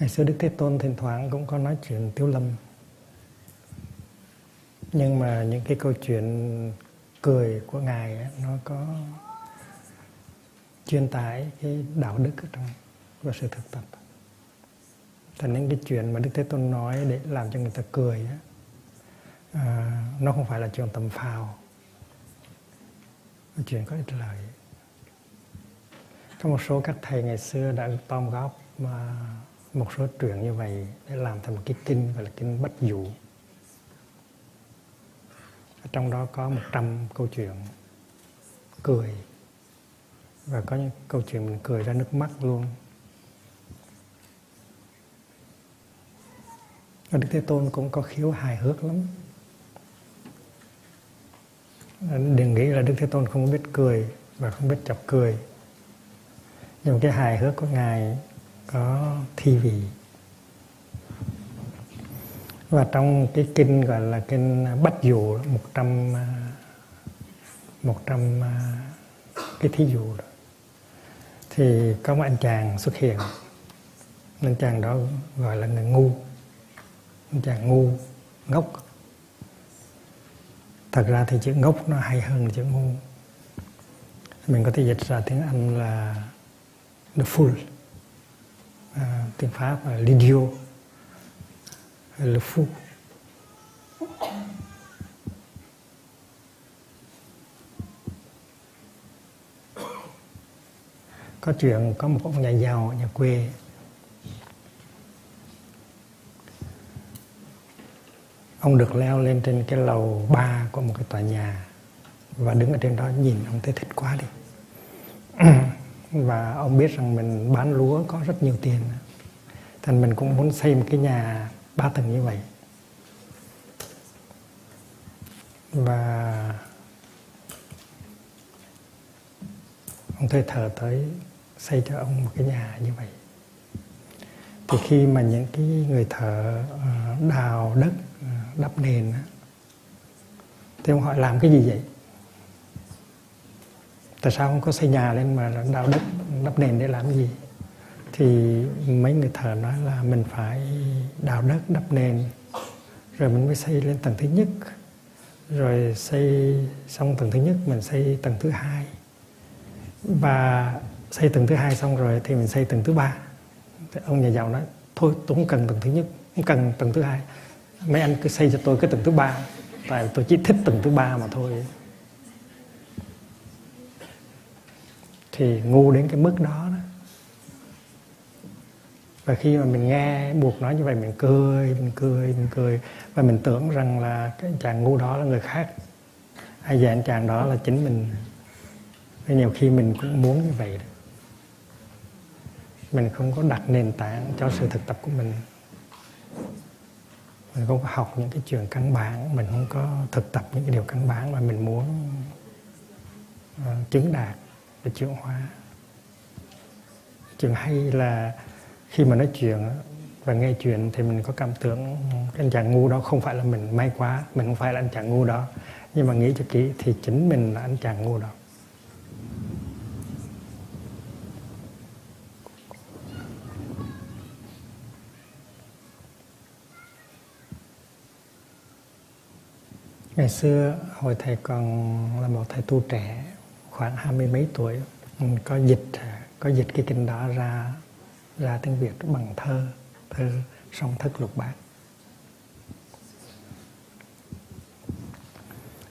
ngày xưa đức thế tôn thỉnh thoảng cũng có nói chuyện tiêu lâm. Nhưng mà những cái câu chuyện cười của ngài ấy, nó có truyền tải cái đạo đức ở trong và sự thực tập. Thành những cái chuyện mà đức thế tôn nói để làm cho người ta cười ấy, à, nó không phải là chuyện tầm phào chuyện có ích lợi. Có một số các thầy ngày xưa đã tóm góp mà một số truyện như vậy để làm thành một cái kinh, gọi là kinh bách dụ. Trong đó có 100 câu chuyện cười. Và có những câu chuyện mình cười ra nước mắt luôn. Và Đức Thế Tôn cũng có khiếu hài hước lắm. Đừng nghĩ là Đức Thế Tôn không biết cười và không biết chọc cười. Nhưng cái hài hước của ngài có thi vị. Và trong cái kinh gọi là kinh bách dụ, một trăm một trăm à, cái thí dụ đó, thì có một anh chàng xuất hiện. Anh chàng đó gọi là người ngu. Anh chàng ngu, ngốc. Thật ra thì chữ ngốc nó hay hơn chữ ngu. Mình có thể dịch ra tiếng anh là the fool à, tiếng pháp là l'idiot le fou có chuyện có một ông nhà giàu nhà quê. Ông được leo lên trên cái lầu ba của một cái tòa nhà và đứng ở trên đó nhìn ông thấy thích quá đi. và ông biết rằng mình bán lúa có rất nhiều tiền. Thành mình cũng muốn xây một cái nhà ba tầng như vậy. Và ông thuê thờ tới xây cho ông một cái nhà như vậy. Thì khi mà những cái người thợ ờ, đào đất ờ, đắp nền thì ông hỏi làm cái gì vậy? Tại sao không có xây nhà lên mà đào đất, đắp nền để làm gì? Thì mấy người thợ nói là mình phải đào đất, đắp nền, rồi mình mới xây lên tầng thứ nhất. Rồi xây xong tầng thứ nhất, mình xây tầng thứ hai. Và xây tầng thứ hai xong rồi thì mình xây tầng thứ ba. Thì ông nhà giàu nói, thôi, tôi không cần tầng thứ nhất, không cần tầng thứ hai. Mấy anh cứ xây cho tôi cái tầng thứ ba. Tại tôi chỉ thích tầng thứ ba mà thôi. Thì ngu đến cái mức đó, đó. Và khi mà mình nghe buộc nói như vậy mình cười mình cười mình cười và mình tưởng rằng là cái chàng ngu đó là người khác. Hay là anh chàng đó là chính mình. Nên nhiều khi mình cũng muốn như vậy mình không có đặt nền tảng cho sự thực tập của mình. Mình không có học những cái chuyện căn bản mình không có thực tập những cái điều căn bản mà mình muốn uh, chứng đạt để chuyển hóa. Chuyện hay là khi mà nói chuyện và nghe chuyện thì mình có cảm tưởng cái anh chàng ngu đó không phải là mình may quá, mình không phải là anh chàng ngu đó. Nhưng mà nghĩ cho kỹ thì chính mình là anh chàng ngu đó. Ngày xưa, hồi thầy còn là một thầy tu trẻ khoảng hai mươi mấy tuổi ừ, có dịch có dịch cái kinh đó ra ra tiếng Việt bằng thơ thơ song thất lục bát.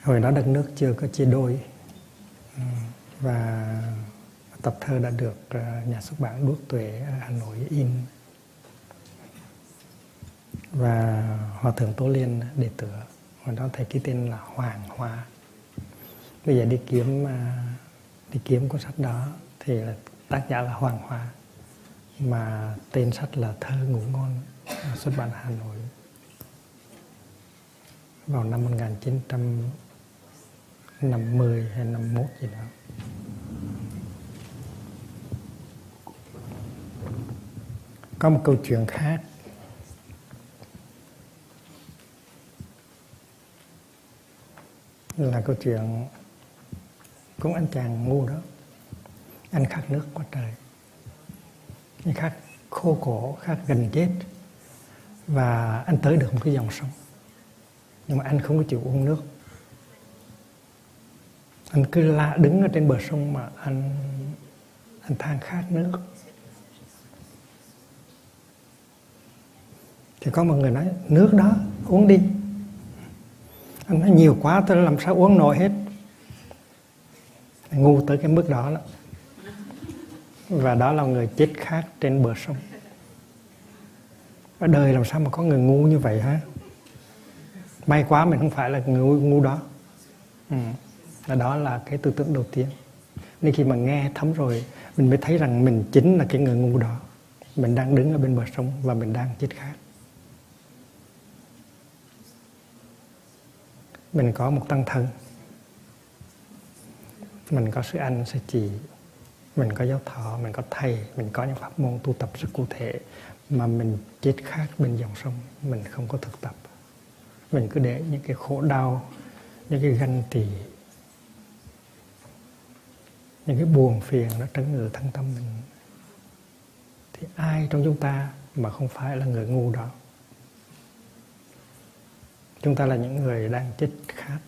Hồi đó đất nước chưa có chia đôi ừ, và tập thơ đã được ờ, nhà xuất bản Đuốc Tuệ ở Hà Nội in. Và hòa thượng Tố Liên đệ tử hồi đó thầy ký tên là Hoàng Hoa. Bây giờ đi kiếm ờ, thì đi kiếm cuốn sách đó thì là tác giả là Hoàng Hoa, mà tên sách là Thơ Ngủ Ngon xuất bản Hà Nội vào năm 1950 hay 51 gì đó. Có một câu chuyện khác là câu chuyện cũng anh chàng ngu đó. Anh khát nước quá trời. Anh khát khô cổ, khát gần chết. Và anh tới được một cái dòng sông. Nhưng mà anh không có chịu uống nước. Anh cứ la đứng ở trên bờ sông mà anh anh than khát nước. Thì có một người nói, nước đó, uống đi. Anh nói, nhiều quá, tôi làm sao uống nổi hết? Ngu tới cái mức đó đó và đó là người chết khác trên bờ sông. Ở đời làm sao mà có người ngu như vậy ha may quá mình không phải là người ngu, ngu đó. Ừ. và đó là cái tư tưởng đầu tiên. Nên khi mà nghe thấm rồi mình mới thấy rằng mình chính là cái người ngu đó. Mình đang đứng ở bên bờ sông và mình đang chết khác. Mình có một tăng thân mình có sư anh sư chị, mình có giáo thọ, mình có thầy, mình có những pháp môn tu tập rất cụ thể mà mình chết khác bên dòng sông, mình không có thực tập. Mình cứ để những cái khổ đau, những cái ganh tị, những cái buồn phiền nó trấn ngự thân tâm mình. Thì ai trong chúng ta mà không phải là người ngu đó? Chúng ta là những người đang chết khát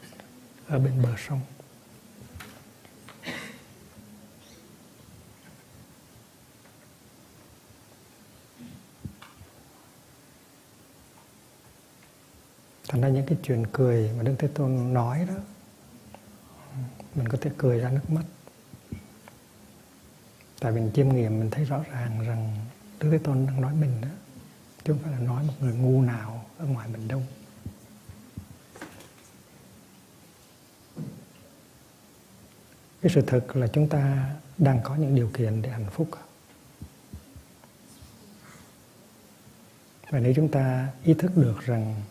ở bên bờ sông. Thành ra những cái chuyện cười mà đức thế tôn nói đó, mình có thể cười ra nước mắt. Tại mình chiêm nghiệm mình thấy rõ ràng rằng đức thế tôn đang nói mình đó, chứ không phải là nói một người ngu nào ở ngoài mình đâu cái sự thật là chúng ta đang có những điều kiện để hạnh phúc. Và nếu chúng ta ý thức được rằng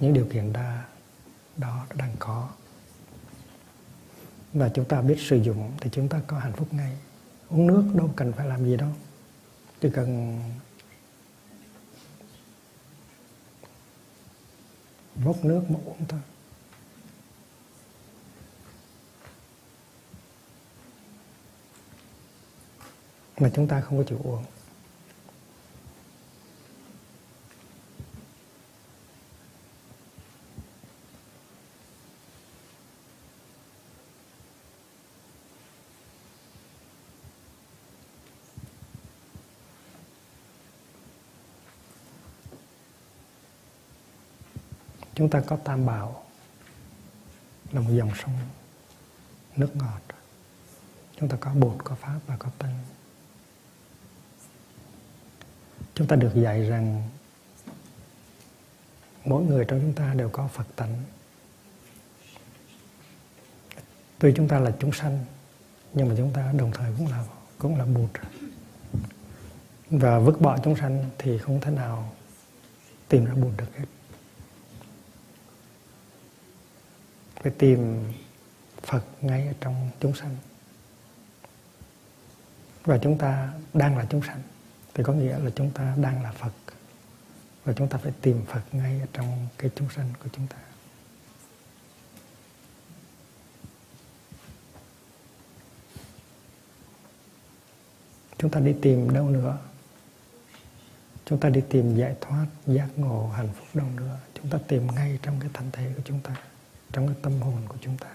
những điều kiện đã đó đang có. Và chúng ta biết sử dụng thì chúng ta có hạnh phúc ngay. Uống nước đâu cần phải làm gì đâu. Chỉ cần vốc nước mà uống thôi. Mà chúng ta không có chịu uống. Chúng ta có tam bảo, là một dòng sông nước ngọt. Chúng ta có bột có pháp và có tăng chúng ta được dạy rằng mỗi người trong chúng ta đều có phật tánh. Tuy chúng ta là chúng sanh, nhưng mà chúng ta đồng thời cũng là cũng là bụt. Và vứt bỏ chúng sanh thì không thể nào tìm ra bụt được hết. Phải tìm Phật ngay ở trong chúng sanh. Và chúng ta đang là chúng sanh, thì có nghĩa là chúng ta đang là Phật. Và chúng ta phải tìm Phật ngay ở trong cái chúng sanh của chúng ta. Chúng ta đi tìm đâu nữa? Chúng ta đi tìm giải thoát, giác ngộ, hạnh phúc đâu nữa? Chúng ta tìm ngay trong cái thân thể của chúng ta trong cái tâm hồn của chúng ta.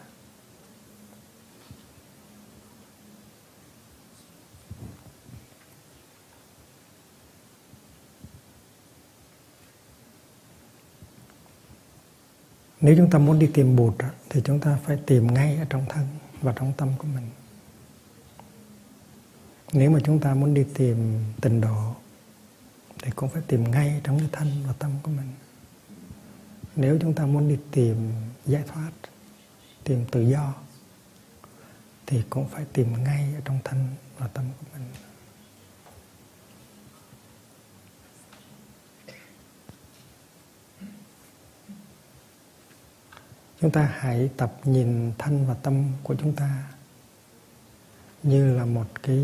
Nếu chúng ta muốn đi tìm bụt thì chúng ta phải tìm ngay ở trong thân và trong tâm của mình. Nếu mà chúng ta muốn đi tìm tình độ, thì cũng phải tìm ngay trong cái thân và tâm của mình nếu chúng ta muốn đi tìm giải thoát, tìm tự do, thì cũng phải tìm ngay ở trong thân và tâm của mình. Chúng ta hãy tập nhìn thân và tâm của chúng ta như là một cái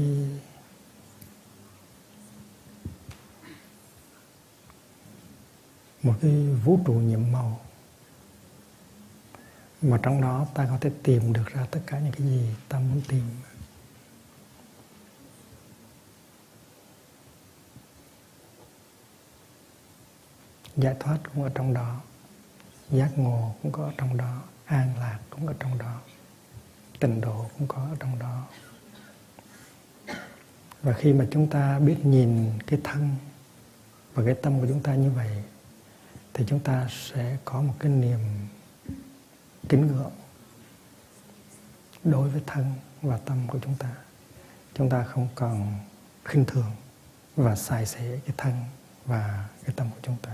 một cái vũ trụ nhiệm màu. Mà trong đó ta có thể tìm được ra tất cả những cái gì ta muốn tìm. Giải thoát cũng ở trong đó, giác ngộ cũng có ở trong đó, an lạc cũng ở trong đó tình độ cũng có ở trong đó. Và khi mà chúng ta biết nhìn cái thân và cái tâm của chúng ta như vậy thì chúng ta sẽ có một cái niềm kính ngưỡng đối với thân và tâm của chúng ta. Chúng ta không còn khinh thường và xài sẻ cái thân và cái tâm của chúng ta.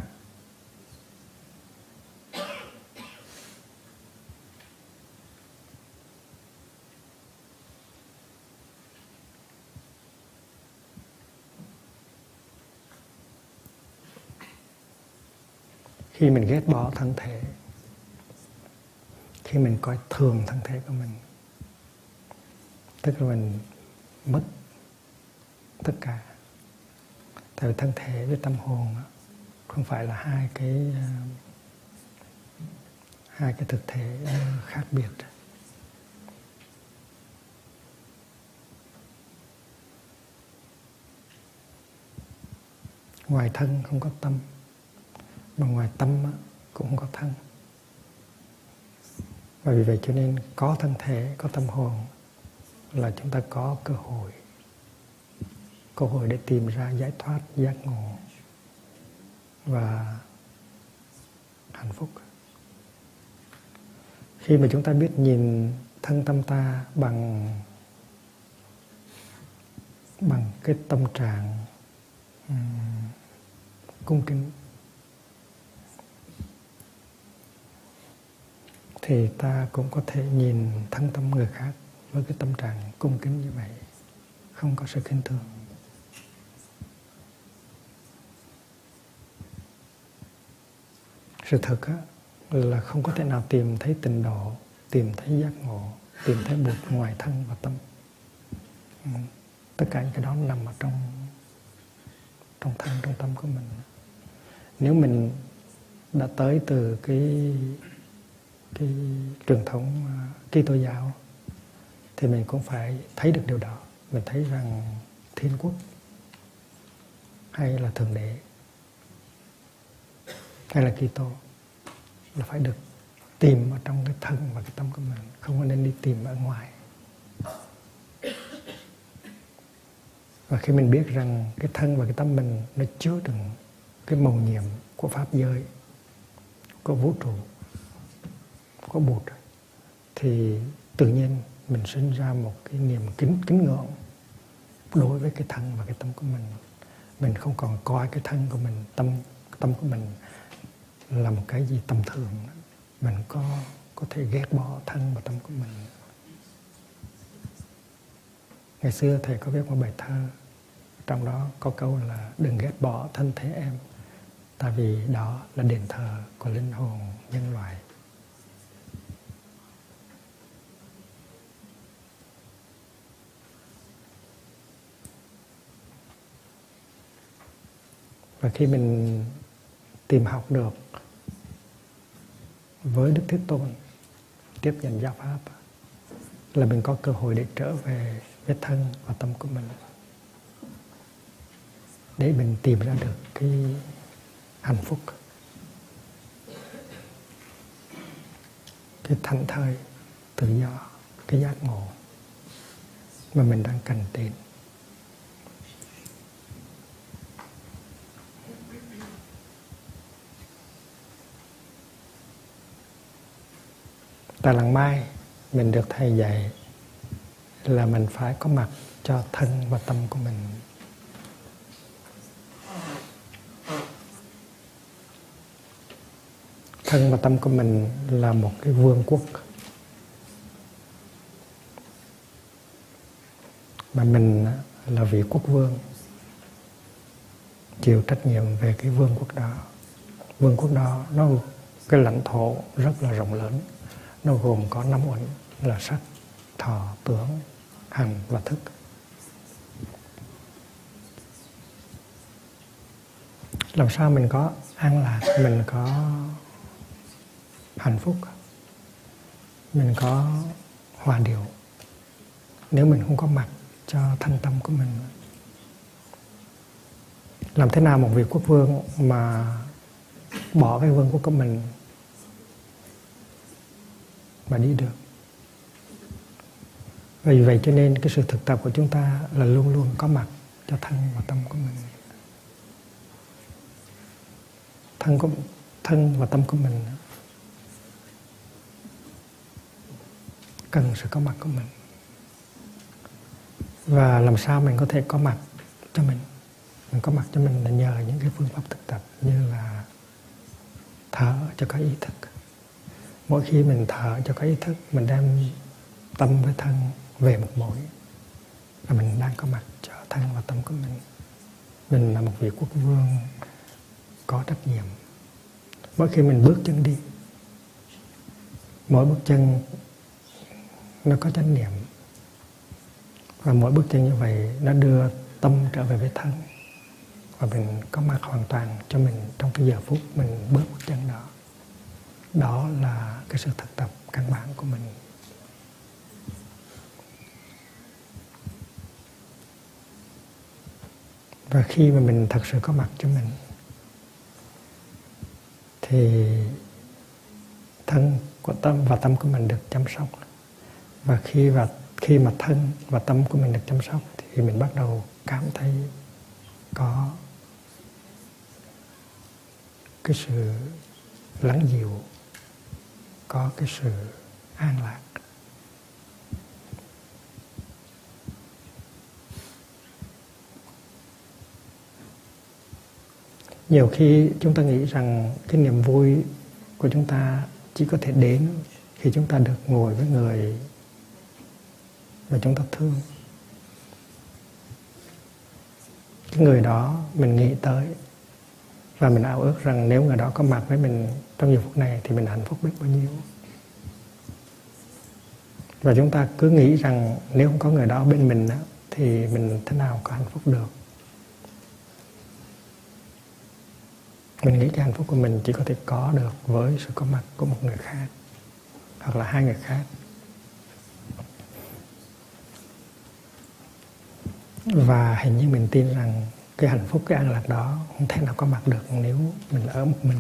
Khi mình ghét bỏ thân thể, khi mình coi thường thân thể của mình, tức là mình mất tất cả. Tại vì thân thể với tâm hồn không phải là hai cái ờ, hai cái thực thể ờ, khác biệt. Ngoài thân không có tâm mà ngoài tâm cũng không có thân. Và vì vậy cho nên có thân thể có tâm hồn là chúng ta có cơ hội. Cơ hội để tìm ra giải thoát giác ngộ và hạnh phúc. Khi mà chúng ta biết nhìn thân tâm ta bằng bằng cái tâm trạng um, cung kính thì ta cũng có thể nhìn thân tâm người khác với cái tâm trạng cung kính như vậy không có sự khinh thường. Sự thật á, là không có thể nào tìm thấy tình độ tìm thấy giác ngộ tìm thấy bụt ngoài thân và tâm. Ừ, tất cả những cái đó nằm ở trong trong thân trong tâm của mình. Nếu mình đã tới từ cái cái truyền thống à, Kitô giáo, thì mình cũng phải thấy được điều đó. Mình thấy rằng thiên quốc hay là thượng đế hay là Kitô là phải được tìm ở trong cái thân và cái tâm của mình, không có nên đi tìm ở ngoài. Và khi mình biết rằng cái thân và cái tâm mình nó chứa đựng cái màu nhiệm của pháp giới, của vũ trụ có bụt thì tự nhiên mình sinh ra một cái niềm kính kính ngưỡng đối với cái thân và cái tâm của mình. Mình không còn coi cái thân của mình, tâm tâm của mình là một cái gì tầm thường. Mình có có thể ghét bỏ thân và tâm của mình. Ngày xưa thầy có viết một bài thơ, trong đó có câu là đừng ghét bỏ thân thể em tại vì đó là đền thờ của linh hồn nhân loại. Và khi mình tìm học được với đức thế tôn, tiếp nhận giáo pháp, là mình có cơ hội để trở về với thân và tâm của mình. Để mình tìm ra được cái hạnh phúc, cái thảnh thơi tự do, cái giác ngộ mà mình đang cần tìm. Tại lần mai, mình được thầy dạy là mình phải có mặt cho thân và tâm của mình. Thân và tâm của mình là một cái vương quốc. Mà mình là vị quốc vương, chịu trách nhiệm về cái vương quốc đó. Vương quốc đó, nó, cái lãnh thổ rất là rộng lớn nó gồm có năm uẩn là sắc, thọ tưởng hành và thức. Làm sao mình có an lạc, mình có hạnh phúc? Mình có hòa điệu? Nếu mình không có mặt cho thanh tâm của mình, làm thế nào một vị quốc vương mà bỏ cái vương quốc của mình mà đi được. Vì vậy cho nên cái sự thực tập của chúng ta là luôn luôn có mặt cho thân và tâm của mình. Thân của, thân và tâm của mình cần sự có mặt của mình. Và làm sao mình có thể có mặt cho mình? Mình có mặt cho mình là nhờ những cái phương pháp thực tập như là thở cho có ý thức mỗi khi mình thở cho có ý thức, mình đem tâm với thân về một mũi, là mình đang có mặt cho thân và tâm của mình. Mình là một vị quốc vương có trách nhiệm. Mỗi khi mình bước chân đi, mỗi bước chân nó có chánh niệm. Và mỗi bước chân như vậy nó đưa tâm trở về với thân. Và mình có mặt hoàn toàn cho mình trong cái giờ phút mình bước bước chân đó đó là cái sự thực tập căn bản của mình. Và khi mà mình thật sự có mặt cho mình, thì thân của tâm và tâm của mình được chăm sóc. Và khi và khi mà thân và tâm của mình được chăm sóc, thì mình bắt đầu cảm thấy có cái sự lắng dịu có cái sự an lạc. Nhiều khi chúng ta nghĩ rằng cái niềm vui của chúng ta chỉ có thể đến khi chúng ta được ngồi với người mà chúng ta thương. Cái người đó mình nghĩ tới và mình ao ước rằng nếu người đó có mặt với mình trong giờ phút này thì mình hạnh phúc biết bao nhiêu. Và chúng ta cứ nghĩ rằng nếu không có người đó bên mình thì mình thế nào có hạnh phúc được? Mình nghĩ cái hạnh phúc của mình chỉ có thể có được với sự có mặt của một người khác, hoặc là hai người khác. Và hình như mình tin rằng cái hạnh phúc cái an lạc đó không thể nào có mặt được nếu mình ở một mình.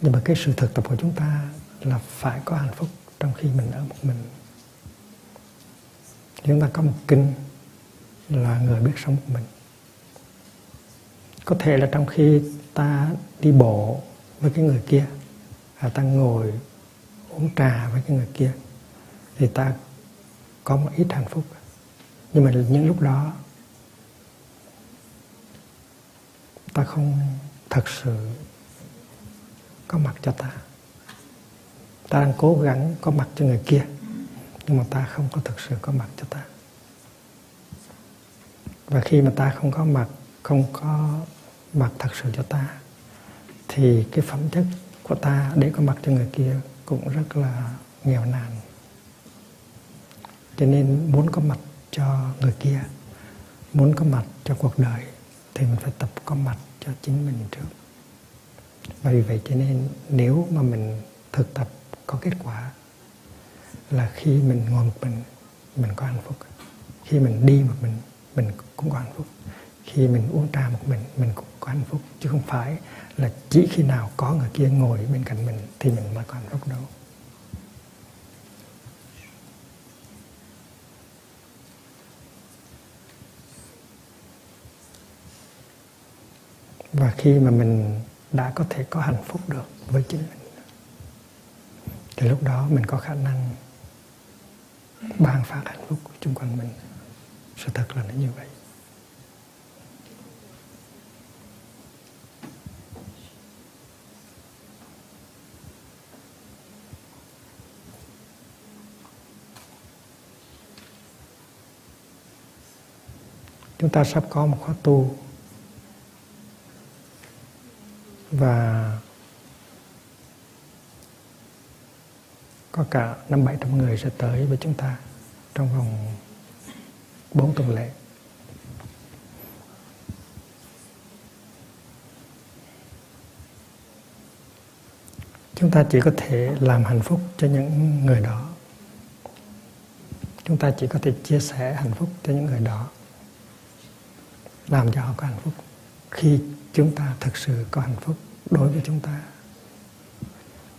Nhưng mà cái sự thực tập của chúng ta là phải có hạnh phúc trong khi mình ở một mình. Chúng ta có một kinh là người biết sống một mình. Có thể là trong khi ta đi bộ với cái người kia à, ta ngồi uống trà với cái người kia, thì ta có một ít hạnh phúc. Nhưng mà những lúc đó, ta không thật sự có mặt cho ta. Ta đang cố gắng có mặt cho người kia, nhưng mà ta không có thực sự có mặt cho ta. Và khi mà ta không có mặt, không có mặt thật sự cho ta, thì cái phẩm chất của ta để có mặt cho người kia cũng rất là nghèo nàn. Cho nên muốn có mặt cho người kia, muốn có mặt cho cuộc đời, thì mình phải tập có mặt cho chính mình trước. Và vì vậy cho nên nếu mà mình thực tập có kết quả, là khi mình ngồi một mình mình có hạnh phúc. Khi mình đi một mình mình cũng có hạnh phúc khi mình uống trà một mình mình cũng có hạnh phúc. Chứ không phải là chỉ khi nào có người kia ngồi bên cạnh mình thì mình mới có hạnh phúc đâu. Và khi mà mình đã có thể có hạnh phúc được với chính mình, thì lúc đó mình có khả năng ban phát hạnh phúc của chung quanh mình. Sự thật là nó như vậy. Chúng ta sắp có một khóa tu. Và có cả năm bảy trăm người sẽ tới với chúng ta trong vòng bốn tuần lễ. Chúng ta chỉ có thể làm hạnh phúc cho những người đó. Chúng ta chỉ có thể chia sẻ hạnh phúc cho những người đó làm cho họ có hạnh phúc. Khi chúng ta thực sự có hạnh phúc đối với chúng ta,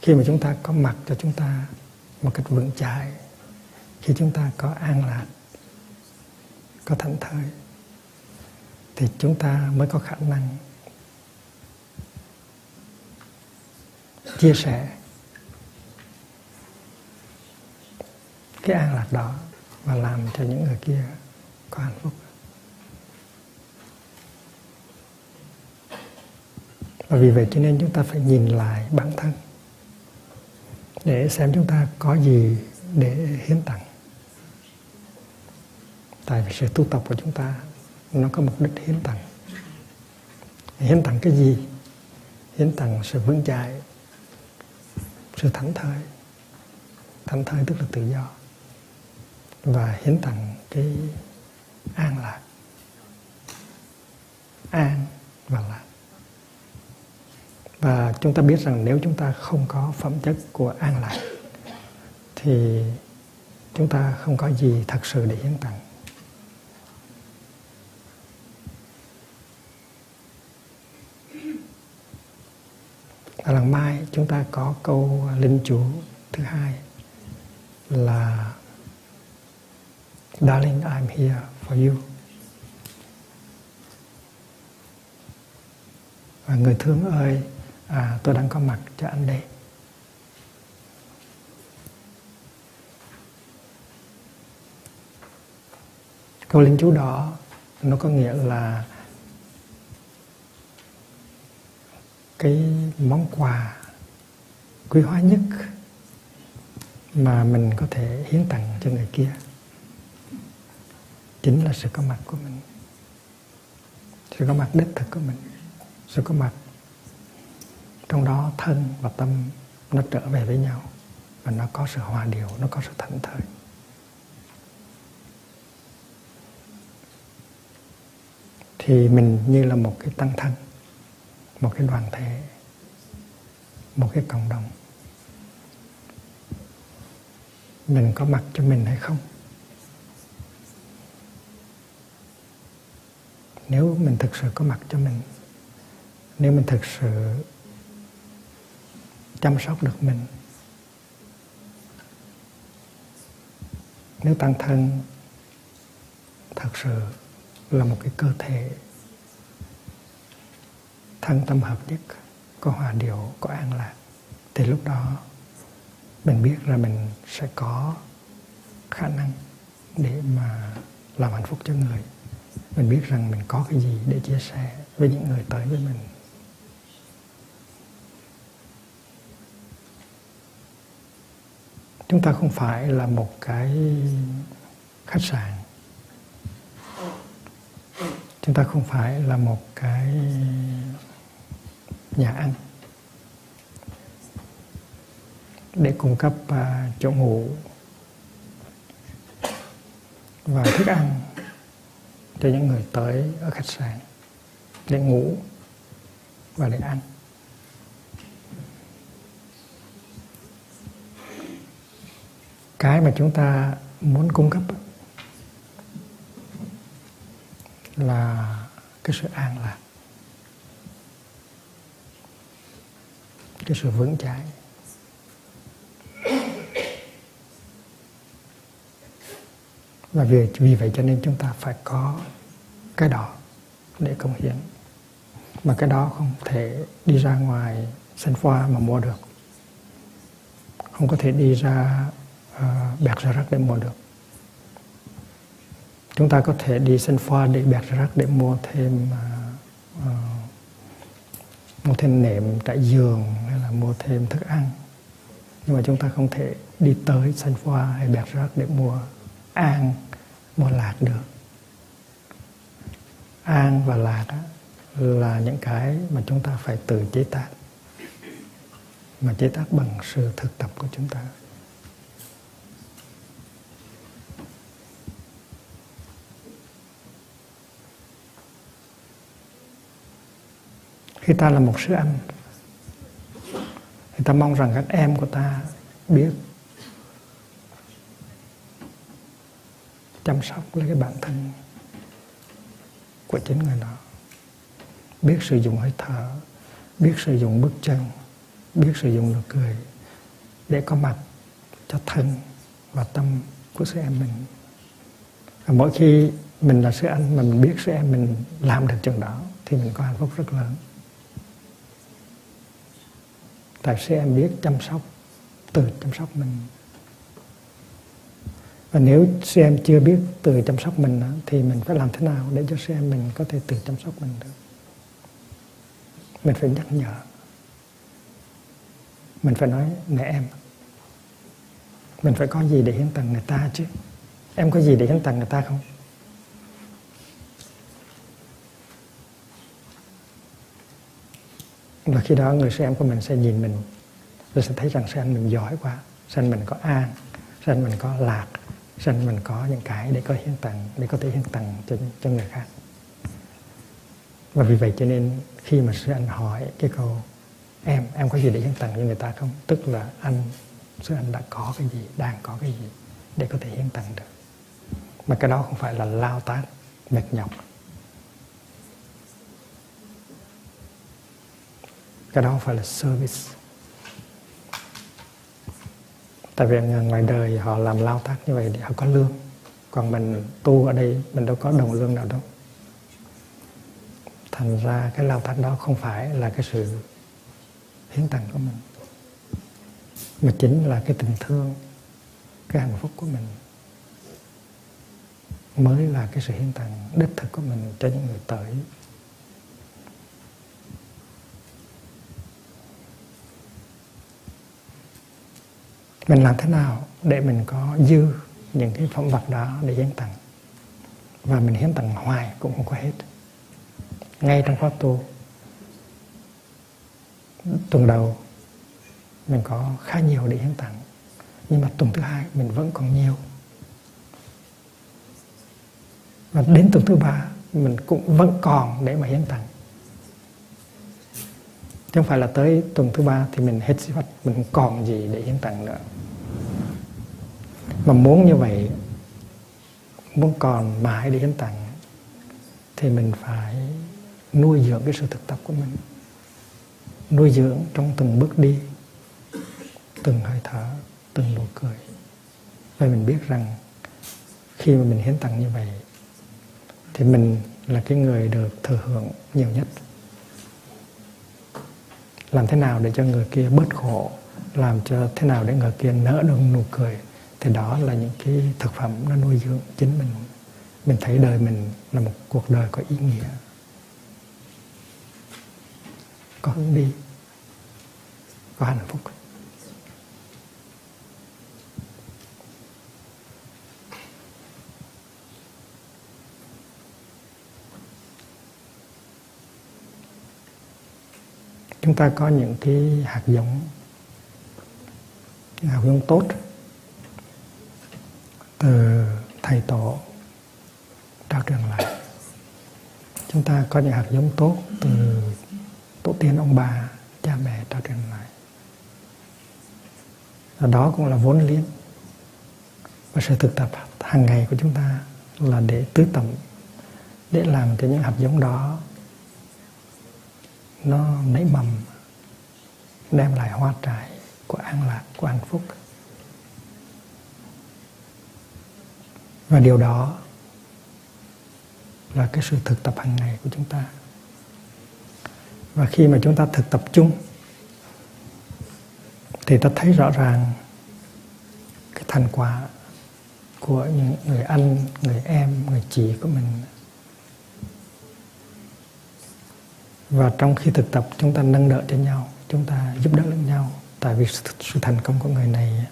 khi mà chúng ta có mặt cho chúng ta một cách vững chãi, khi chúng ta có an lạc, có thảnh thơi, thì chúng ta mới có khả năng chia sẻ cái an lạc đó và làm cho những người kia có hạnh phúc. Và vì vậy cho nên chúng ta phải nhìn lại bản thân để xem chúng ta có gì để hiến tặng. Tại vì sự tu tập của chúng ta, nó có mục đích hiến tặng. Hiến tặng cái gì? Hiến tặng sự vững chãi, sự thảnh thơi. Thảnh thơi tức là tự do. Và hiến tặng cái an lạc. An và lạc và chúng ta biết rằng nếu chúng ta không có phẩm chất của an lạc thì chúng ta không có gì thật sự để hiến tặng ở lần mai chúng ta có câu linh chú thứ hai là Darling, I'm here for you. Và người thương ơi, à, tôi đang có mặt cho anh đây. Câu linh chú đó nó có nghĩa là cái món quà quý hóa nhất mà mình có thể hiến tặng cho người kia chính là sự có mặt của mình sự có mặt đích thực của mình sự có mặt trong đó thân và tâm nó trở về với nhau và nó có sự hòa điều nó có sự thảnh thơi thì mình như là một cái tăng thân, một cái đoàn thể, một cái cộng đồng. Mình có mặt cho mình hay không? Nếu mình thực sự có mặt cho mình, nếu mình thực sự chăm sóc được mình. Nếu tăng thân thật sự là một cái cơ thể thân tâm hợp nhất, có hòa điệu, có an lạc, thì lúc đó mình biết là mình sẽ có khả năng để mà làm hạnh phúc cho người. Mình biết rằng mình có cái gì để chia sẻ với những người tới với mình. Chúng ta không phải là một cái khách sạn. Chúng ta không phải là một cái nhà ăn. Để cung cấp uh, chỗ ngủ và thức ăn cho những người tới ở khách sạn để ngủ và để ăn. Cái mà chúng ta muốn cung cấp là cái sự an lạc, cái sự vững chãi. Và vì vì vậy cho nên chúng ta phải có cái đó để công hiến. Mà cái đó không thể đi ra ngoài sân pha mà mua được. Không có thể đi ra À, bẹt ra rác để mua được. Chúng ta có thể đi sân pha để bẹt ra rác để mua thêm uh, uh, mua thêm nệm trải giường hay là mua thêm thức ăn. Nhưng mà chúng ta không thể đi tới sân pha hay bẹt rác để mua an mua lạc được. An và lạc á, là những cái mà chúng ta phải tự chế tác. Mà chế tác bằng sự thực tập của chúng ta. Khi ta là một sư anh, thì ta mong rằng các em của ta biết, chăm sóc lấy cái bản thân của chính người đó. Biết sử dụng hơi thở, biết sử dụng bước chân, biết sử dụng nụ cười để có mặt cho thân và tâm của sư em mình. Và mỗi khi mình là sư anh mà mình biết sư em mình làm được chừng đó, thì mình có hạnh phúc rất lớn tại sư em biết chăm sóc tự chăm sóc mình. Và nếu sư em chưa biết tự chăm sóc mình thì mình phải làm thế nào để cho sư em mình có thể tự chăm sóc mình được? Mình phải nhắc nhở. Mình phải nói nè em, mình phải có gì để hiến tặng người ta chứ? Em có gì để hiến tặng người ta không? Và khi đó người xem của mình sẽ nhìn mình. Rồi sẽ thấy rằng xem mình giỏi quá. Xem mình có an. Xem mình có lạc. Xem mình có những cái để có hiến tặng để có thể hiến tặng cho, cho người khác. Và vì vậy cho nên khi mà sư anh hỏi cái câu em em có gì để hiến tặng cho người ta không? Tức là anh sư anh đã có cái gì đang có cái gì để có thể hiến tặng được. Mà cái đó không phải là lao tác mệt nhọc. Cái đó không phải là service. Tại vì ngoài đời họ làm lao tác như vậy để họ có lương. Còn mình tu ở đây, mình đâu có đồng lương nào đâu. Thành ra cái lao tác đó không phải là cái sự hiến tặng của mình, mà chính là cái tình thương, cái hạnh phúc của mình mới là cái sự hiến tặng đích thực của mình cho những người tới. Mình làm thế nào để mình có dư những cái phẩm vật đó để hiến tặng? Và mình hiến tặng hoài cũng không có hết. Ngay trong khóa tu, tuần đầu, mình có khá nhiều để hiến tặng. Nhưng mà tuần thứ hai mình vẫn còn nhiều. Và đến tuần thứ ba, mình cũng vẫn còn để mà hiến tặng. Chứ không phải là tới tuần thứ ba thì mình hết sức, mình còn gì để hiến tặng nữa mà muốn như vậy, muốn còn mãi để hiến tặng thì mình phải nuôi dưỡng cái sự thực tập của mình. Nuôi dưỡng trong từng bước đi, từng hơi thở, từng nụ cười. Và mình biết rằng khi mà mình hiến tặng như vậy, thì mình là cái người được thừa hưởng nhiều nhất. Làm thế nào để cho người kia bớt khổ? Làm cho thế nào để người kia nở được nụ cười. Thì đó là những cái thực phẩm nó nuôi dưỡng chính mình. Mình thấy đời mình là một cuộc đời có ý nghĩa. Có hướng đi. Có hạnh phúc chúng ta có những cái hạt giống là giống tốt từ thầy tổ trao truyền lại. Chúng ta có những hạt giống tốt từ tổ tiên ông bà, cha mẹ trao truyền lại. Và đó cũng là vốn liếng. Và sự thực tập hàng ngày của chúng ta là để tưới tẩm để làm cho những hạt giống đó nó nảy mầm, đem lại hoa trái của an lạc, của hạnh phúc. Và điều đó là cái sự thực tập hàng ngày của chúng ta. Và khi mà chúng ta thực tập chung, thì ta thấy rõ ràng cái thành quả của những người anh, người em, người chị của mình. Và trong khi thực tập, chúng ta nâng đỡ cho nhau, chúng ta giúp đỡ lẫn nhau tại vì sự thành công của người này,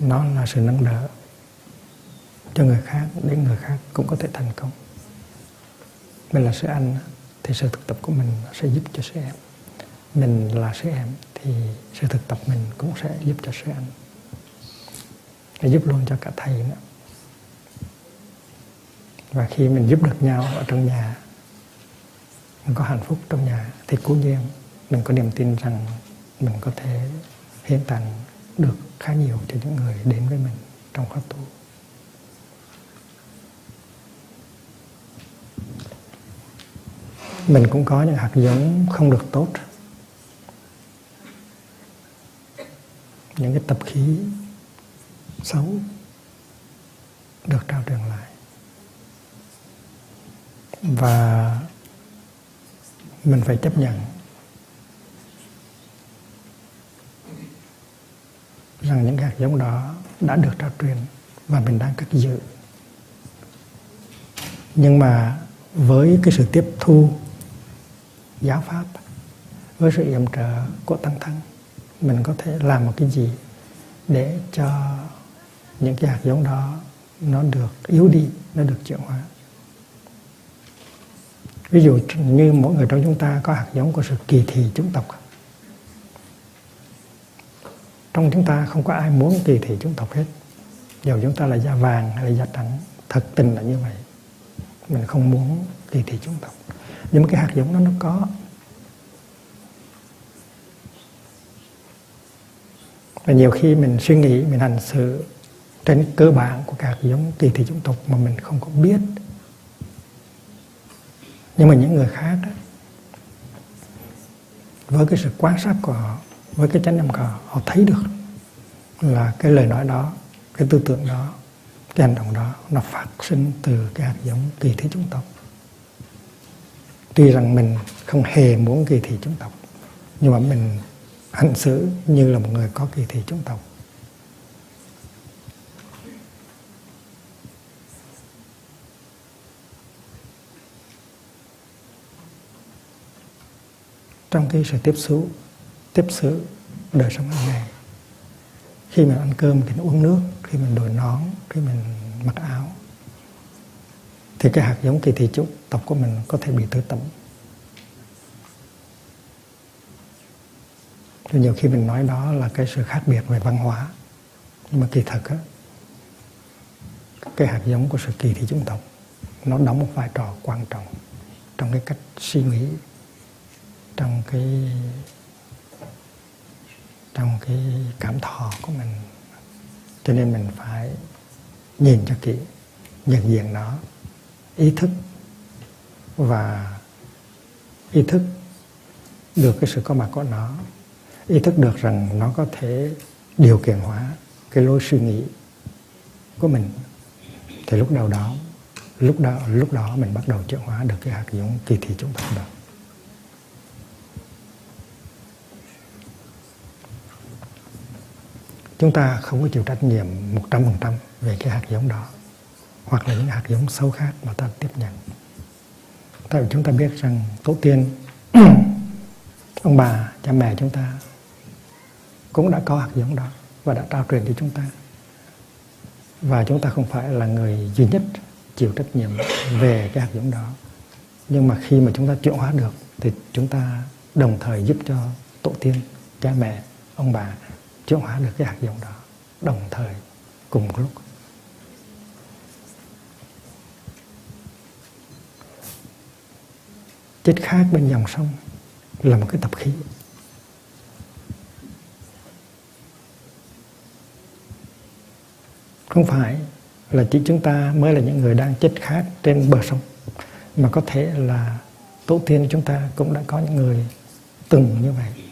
nó là sự nâng đỡ cho người khác để người khác cũng có thể thành công. Mình là sư anh, thì sự thực tập của mình sẽ giúp cho sư em. Mình là sư em, thì sự thực tập mình cũng sẽ giúp cho sư anh. Để giúp luôn cho cả thầy nữa. Và khi mình giúp được nhau ở trong nhà, mình có hạnh phúc trong nhà, thì cố nhiên mình có niềm tin rằng mình có thể hiện tặng được khá nhiều cho những người đến với mình trong khóa tu. Mình cũng có những hạt giống không được tốt. Những cái tập khí xấu được trao truyền lại. Và mình phải chấp nhận rằng những hạt giống đó đã được trao truyền và mình đang cất giữ. Nhưng mà với cái sự tiếp thu giáo pháp, với sự yểm trợ của tăng thân mình có thể làm một cái gì để cho những cái hạt giống đó nó được yếu đi, nó được chuyển hóa? Ví dụ như mỗi người trong chúng ta có hạt giống của sự kỳ thị chủng tộc trong chúng ta không có ai muốn kỳ thị chúng tộc hết. Dù chúng ta là da vàng hay là da trắng thật tình là như vậy. Mình không muốn kỳ thị chúng tộc. Nhưng mà cái hạt giống đó nó có. Và nhiều khi mình suy nghĩ mình hành xử trên cơ bản của các giống kỳ thị chủng tộc mà mình không có biết. Nhưng mà những người khác đó, với cái sự quan sát của họ với cái chánh niệm của họ thấy được là cái lời nói đó, cái tư tưởng đó, cái hành động đó nó phát sinh từ cái hạt giống kỳ thị chủng tộc. Tuy rằng mình không hề muốn kỳ thị chủng tộc, nhưng mà mình hành xử như là một người có kỳ thị chủng tộc. Trong cái sự tiếp xúc tiếp sự đời sống hàng ngày. Khi mình ăn cơm thì uống nước, khi mình đổi nón, khi mình mặc áo. Thì cái hạt giống kỳ thị chủng tộc của mình có thể bị tư tẩm. Thì nhiều khi mình nói đó là cái sự khác biệt về văn hóa. Nhưng mà kỳ thực á, cái hạt giống của sự kỳ thị chủng tộc, nó đóng một vai trò quan trọng trong cái cách suy nghĩ, trong cái trong cái cảm thọ của mình. Cho nên mình phải nhìn cho kỹ, nhận diện nó, ý thức và ý thức được cái sự có mặt của nó. Ý thức được rằng nó có thể điều kiện hóa cái lối suy nghĩ của mình. Thì lúc đầu đó, lúc đó lúc đó mình bắt đầu chuyển hóa được cái hạt giống kỳ thị chúng ta được. Chúng ta không có chịu trách nhiệm một trăm phần trăm về cái hạt giống đó, hoặc là những hạt giống sâu khác mà ta tiếp nhận. Tại vì chúng ta biết rằng tổ tiên, ông bà, cha mẹ chúng ta cũng đã có hạt giống đó và đã trao truyền cho chúng ta. Và chúng ta không phải là người duy nhất chịu trách nhiệm về cái hạt giống đó. Nhưng mà khi mà chúng ta chuyển hóa được thì chúng ta đồng thời giúp cho tổ tiên, cha mẹ, ông bà chuyển hóa được cái hạt giống đó. Đồng thời, cùng một lúc. Chết khác bên dòng sông là một cái tập khí. Không phải là chỉ chúng ta mới là những người đang chết khát trên bờ sông, mà có thể là tổ tiên chúng ta cũng đã có những người từng như vậy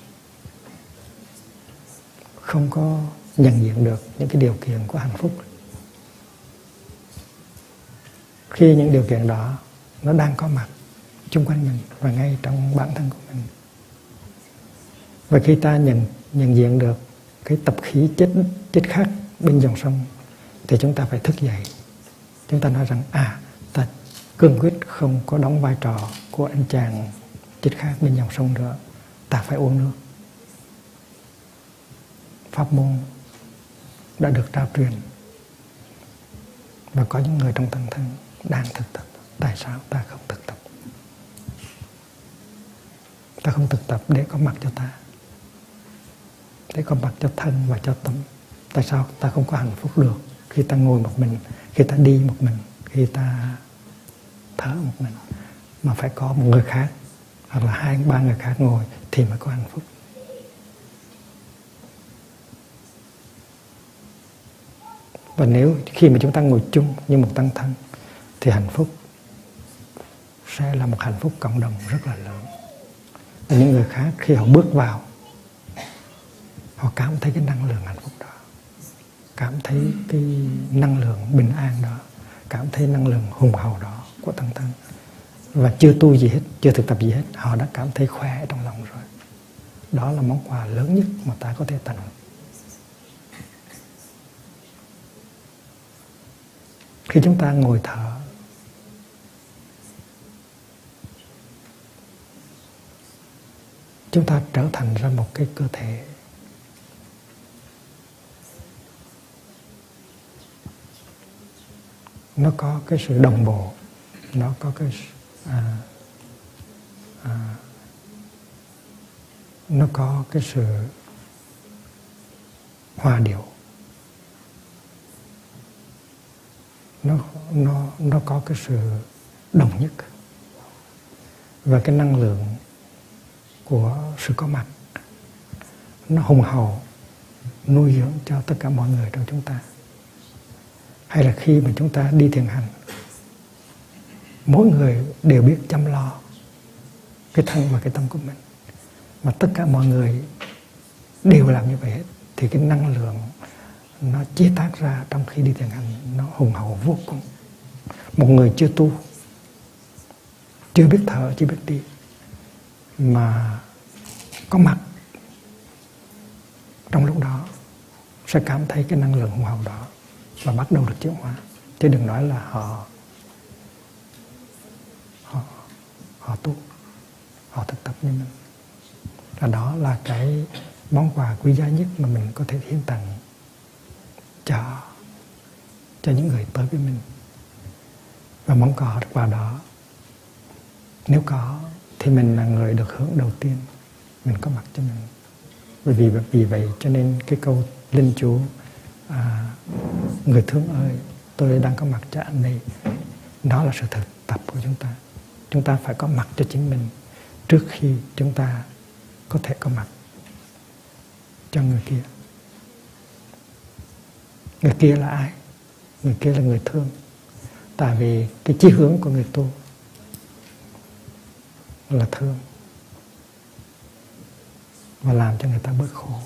không có nhận diện được những cái điều kiện của hạnh phúc. Khi những điều kiện đó nó đang có mặt chung quanh mình và ngay trong bản thân của mình. Và khi ta nhận nhận diện được cái tập khí chết chết khác bên dòng sông, thì chúng ta phải thức dậy. Chúng ta nói rằng à ta cương quyết không có đóng vai trò của anh chàng chết khác bên dòng sông nữa. Ta phải uống nước pháp môn đã được trao truyền. Và có những người trong tăng thân đang thực tập. Tại sao ta không thực tập? Ta không thực tập để có mặt cho ta. Để có mặt cho thân và cho tâm. Tại sao ta không có hạnh phúc được khi ta ngồi một mình, khi ta đi một mình, khi ta thở một mình? Mà phải có một người khác, hoặc là hai, ba người khác ngồi thì mới có hạnh phúc. Và nếu khi mà chúng ta ngồi chung như một tăng thân, thì hạnh phúc sẽ là một hạnh phúc cộng đồng rất là lớn. Và những người khác khi họ bước vào, họ cảm thấy cái năng lượng hạnh phúc đó, cảm thấy cái năng lượng bình an đó, cảm thấy năng lượng hùng hậu đó của tăng thân. Và chưa tu gì hết, chưa thực tập gì hết, họ đã cảm thấy khỏe trong lòng rồi. Đó là món quà lớn nhất mà ta có thể tặng khi chúng ta ngồi thở. Chúng ta trở thành ra một cái cơ thể. Nó có cái sự đồng bộ nó có cái à, à, nó có cái sự hòa điệu. Nó nó nó có cái sự đồng nhất. Và cái năng lượng của sự có mặt, nó hùng hậu, nuôi dưỡng cho tất cả mọi người trong chúng ta. Hay là khi mà chúng ta đi thiền hành, mỗi người đều biết chăm lo cái thân và cái tâm của mình. Mà tất cả mọi người đều làm như vậy hết, thì cái năng lượng nó chế tác ra trong khi đi thiền hành, nó hùng hậu vô cùng. Một người chưa tu, chưa biết thở, chưa biết đi, mà có mặt trong lúc đó, sẽ cảm thấy cái năng lượng hùng hậu đó và bắt đầu được chuyển hóa. Chứ đừng nói là họ họ họ tu, họ thực tập như mình. Và đó là cái món quà quý giá nhất mà mình có thể hiến tặng cho cho những người tới với mình. Và mong có được quà đó. Nếu có thì mình là người được hưởng đầu tiên. Mình có mặt cho mình. Bởi vì vì vậy cho nên cái câu linh chú à, người thương ơi tôi đang có mặt cho anh đây. Đó là sự thực tập của chúng ta. Chúng ta phải có mặt cho chính mình trước khi chúng ta có thể có mặt cho người kia người kia là ai? Người kia là người thương. Tại vì cái chí hướng của người tu là thương. Và làm cho người ta bớt khổ.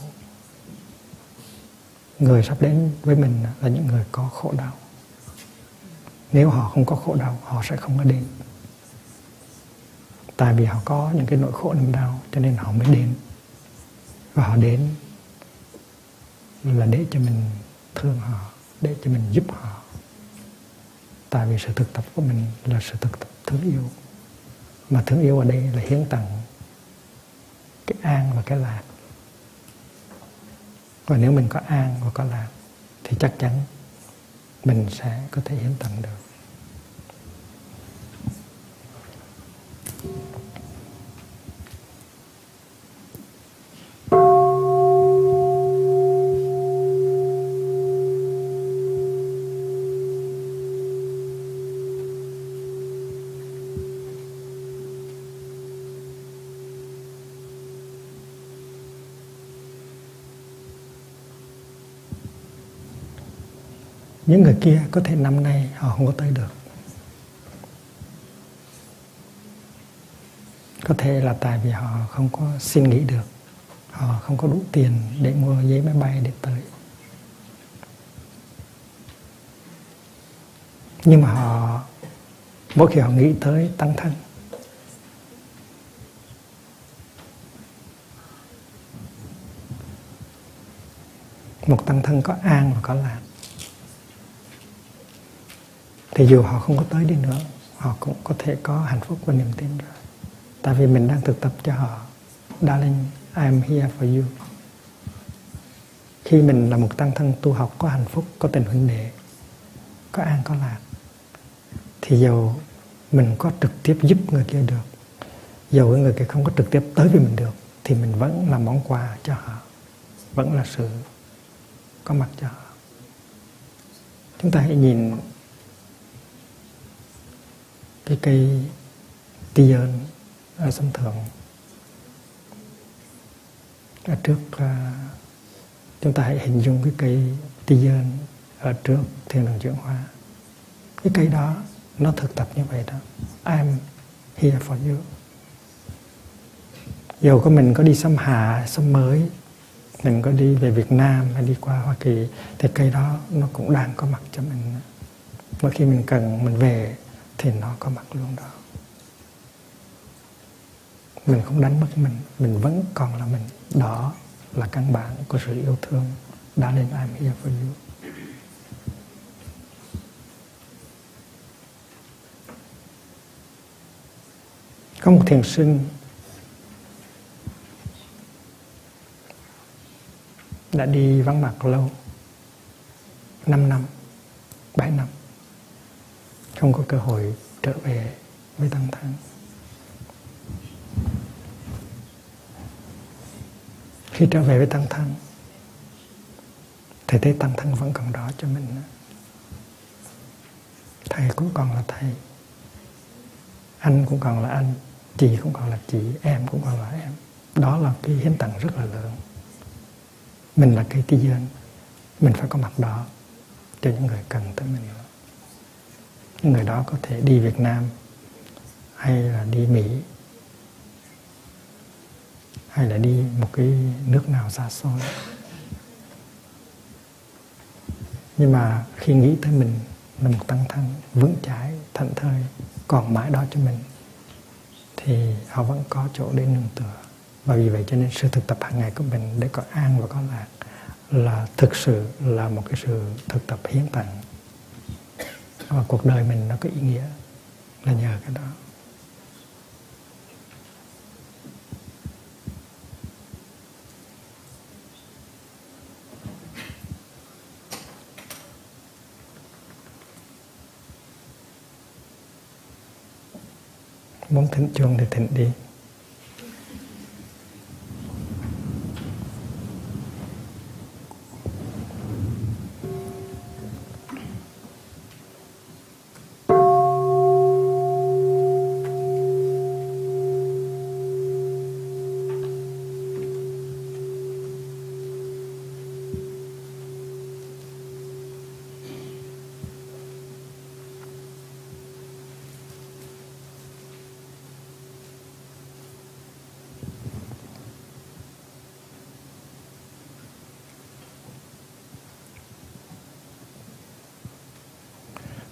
Người sắp đến với mình là những người có khổ đau. Nếu họ không có khổ đau, họ sẽ không có đến. Tại vì họ có những cái nỗi khổ niềm đau, cho nên họ mới đến. Và họ đến là để cho mình thương họ, để cho mình giúp họ. Tại vì sự thực tập của mình là sự thực tập thương yêu. Mà thương yêu ở đây là hiến tặng cái an và cái lạc. Và nếu mình có an và có lạc, thì chắc chắn mình sẽ có thể hiến tặng được. Những người kia có thể năm nay họ không có tới được. Có thể là tại vì họ không có xin nghỉ được. Họ không có đủ tiền để mua giấy máy bay để tới. Nhưng mà họ, mỗi khi họ nghĩ tới tăng thân, một tăng thân có an và có lạc thì dù họ không có tới đi nữa, họ cũng có thể có hạnh phúc và niềm tin rồi. Tại vì mình đang thực tập cho họ. Darling, I am here for you. Khi mình là một tăng thân tu học, có hạnh phúc, có tình huynh đệ, có an, có lạc, thì dù mình có trực tiếp giúp người kia được dù người kia không có trực tiếp tới với mình được, thì mình vẫn là món quà cho họ. Vẫn là sự có mặt cho họ. Chúng ta hãy nhìn cái cây ti ơn ở sân thượng. Ở trước uh, chúng ta hãy hình dung cái cây ti ơn ở trước thiên đường chuyển hóa. Cái cây đó nó thực tập như vậy đó. I'm here for you. Dù có mình có đi xâm hạ xâm mới mình có đi về Việt Nam hay đi qua Hoa Kỳ thì cây đó nó cũng đang có mặt cho mình. Mỗi khi mình cần mình về thì nó có mặt luôn đó. Mình không đánh mất mình mình vẫn còn là mình. Đó là căn bản của sự yêu thương đã lên I'm here for you. Có một thiền sinh đã đi vắng mặt lâu 5 năm 7 năm không có cơ hội trở về với tăng thân khi trở về với tăng thân thầy thấy tăng thân vẫn còn đó cho mình. Thầy cũng còn là thầy. Anh cũng còn là anh, chị cũng còn là chị, em cũng còn là em. Đó là cái hiến tặng rất là lớn. Mình là cây ti dân mình phải có mặt đó cho những người cần tới mình người đó có thể đi Việt Nam hay là đi Mỹ hay là đi một cái nước nào xa xôi. Nhưng mà khi nghĩ tới mình, là một tăng thân vững chãi, thảnh thơi, còn mãi đó cho mình, thì họ vẫn có chỗ để nương tựa. Và vì vậy cho nên sự thực tập hàng ngày của mình để có an và có lạc là thực sự là một cái sự thực tập hiến tặng và cuộc đời mình nó có ý nghĩa là nhờ cái đó. Muốn thỉnh chuông thì thỉnh đi.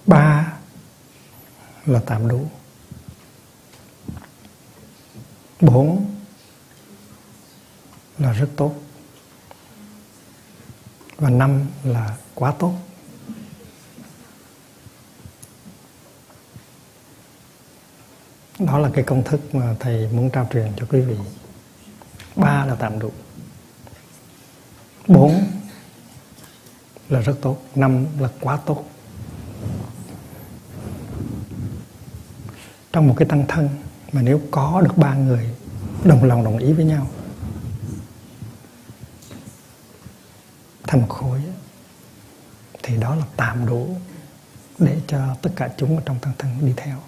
Ba là tạm đủ. Bốn là rất tốt. Và năm là quá tốt. Đó là cái công thức mà thầy muốn trao truyền cho quý vị. Ba là tạm đủ. Bốn là rất tốt. Năm là quá tốt. Trong một cái tăng thân mà nếu có được ba người đồng lòng đồng ý với nhau thành một khối, thì đó là tạm đủ để cho tất cả chúng ở trong tăng thân đi theo.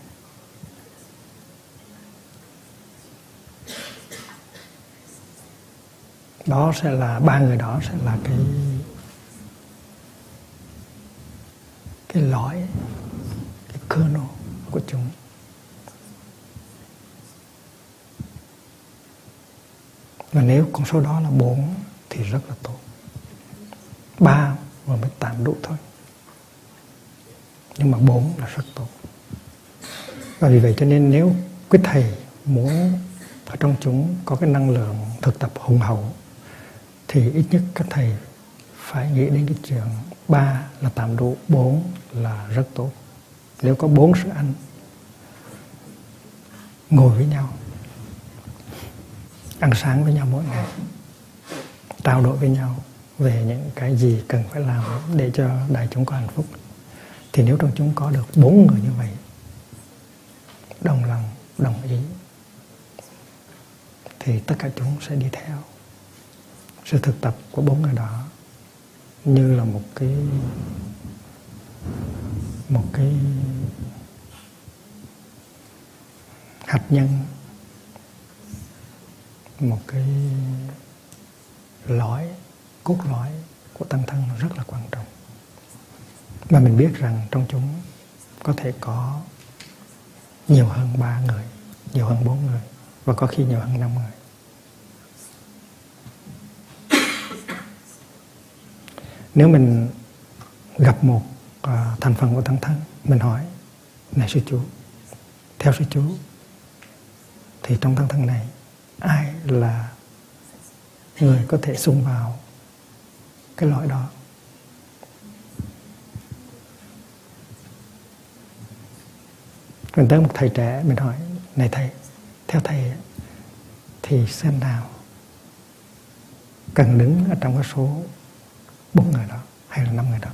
Đó sẽ là, ba người đó sẽ là cái cái lõi cái kernel của chúng số đó là bốn thì rất là tốt. Ba và mới tạm đủ thôi. Nhưng mà bốn là rất tốt. Và vì vậy cho nên nếu quý thầy muốn ở trong chúng có cái năng lượng thực tập hùng hậu, thì ít nhất các thầy phải nghĩ đến cái chuyện ba là tạm đủ bốn là rất tốt. Nếu có bốn sự ăn, ngồi với nhau ăn sáng với nhau mỗi ngày, trao đổi với nhau về những cái gì cần phải làm để cho đại chúng có hạnh phúc. Thì nếu trong chúng có được bốn người như vậy, đồng lòng, đồng ý, thì tất cả chúng sẽ đi theo sự thực tập của bốn người đó như là một cái một cái hạt nhân một cái lõi cốt lõi của tăng thân rất là quan trọng. Mà mình biết rằng trong chúng có thể có nhiều hơn ba người nhiều hơn bốn người và có khi nhiều hơn năm người. Nếu mình gặp một uh, thành phần của tăng thân mình hỏi này sư chú theo sư chú thì trong tăng thân này ai là người có thể xung vào cái loại đó. Mình tới một thầy trẻ, mình hỏi, này thầy, theo thầy thì xem nào, cần đứng ở trong cái số bốn người đó hay là năm người đó?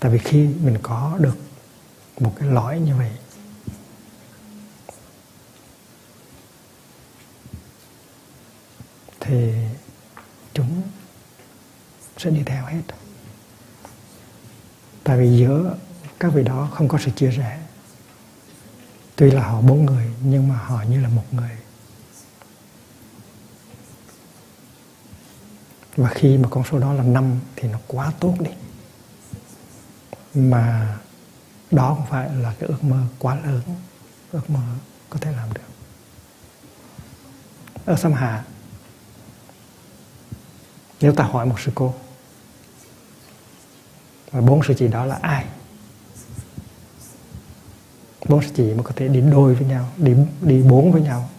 Tại vì khi mình có được một cái lõi như vậy thì chúng sẽ đi theo hết. Tại vì giữa các vị đó không có sự chia rẽ. Tuy là họ bốn người, nhưng mà họ như là một người. Và khi mà con số đó là năm thì nó quá tốt đi. Mà đó không phải là cái ước mơ quá lớn, ước mơ có thể làm được. Ở Sam Hạ nếu ta hỏi một sư cô, và bốn sư chị đó là ai? Bốn sư chị mà có thể đi đôi với nhau, đi đi bốn với nhau.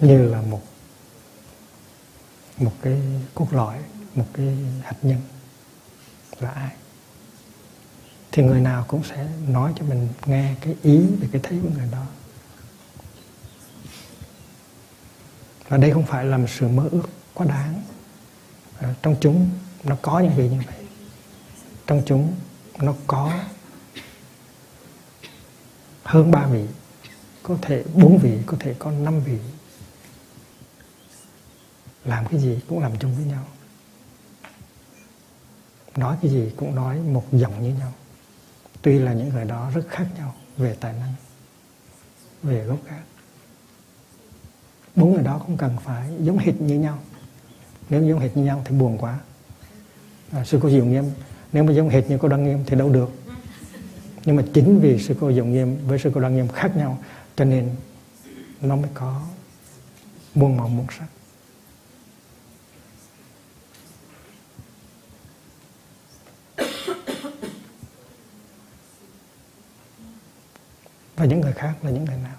Như là một một cái cốt lõi, một cái hạt nhân là ai? Thì người nào cũng sẽ nói cho mình nghe cái ý về cái thấy của người đó. Và đây không phải là một sự mơ ước quá đáng. À, trong chúng nó có những vị như vậy? Trong chúng nó có hơn ba vị có thể bốn vị có thể có năm vị. Làm cái gì cũng làm chung với nhau. Nói cái gì cũng nói một giọng như nhau. Tuy là những người đó rất khác nhau về tài năng về gốc gác. Bốn người đó không cần phải giống hệt như nhau nếu giống hệt như nhau thì buồn quá. À, sư cô diệu nghiêm. Nếu mà giống hệt như cô đăng nghiêm thì đâu được. Nhưng mà chính vì sư cô diệu nghiêm với sư cô đăng nghiêm khác nhau cho nên nó mới có muôn màu muôn sắc. Và những người khác là những người nào?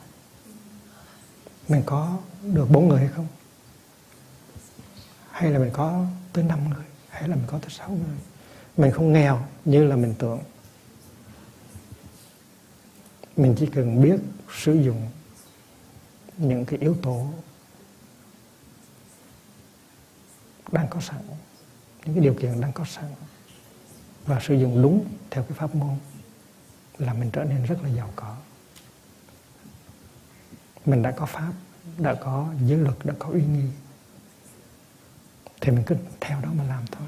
Mình có được bốn người hay không? Hay là mình có tới năm người, hay là mình có tới sáu người. Mình không nghèo như là mình tưởng. Mình chỉ cần biết sử dụng những cái yếu tố đang có sẵn, những cái điều kiện đang có sẵn, và sử dụng đúng theo cái pháp môn là mình trở nên rất là giàu có. Mình đã có pháp, đã có giới luật, đã có uy nghi thì mình cứ theo đó mà làm thôi.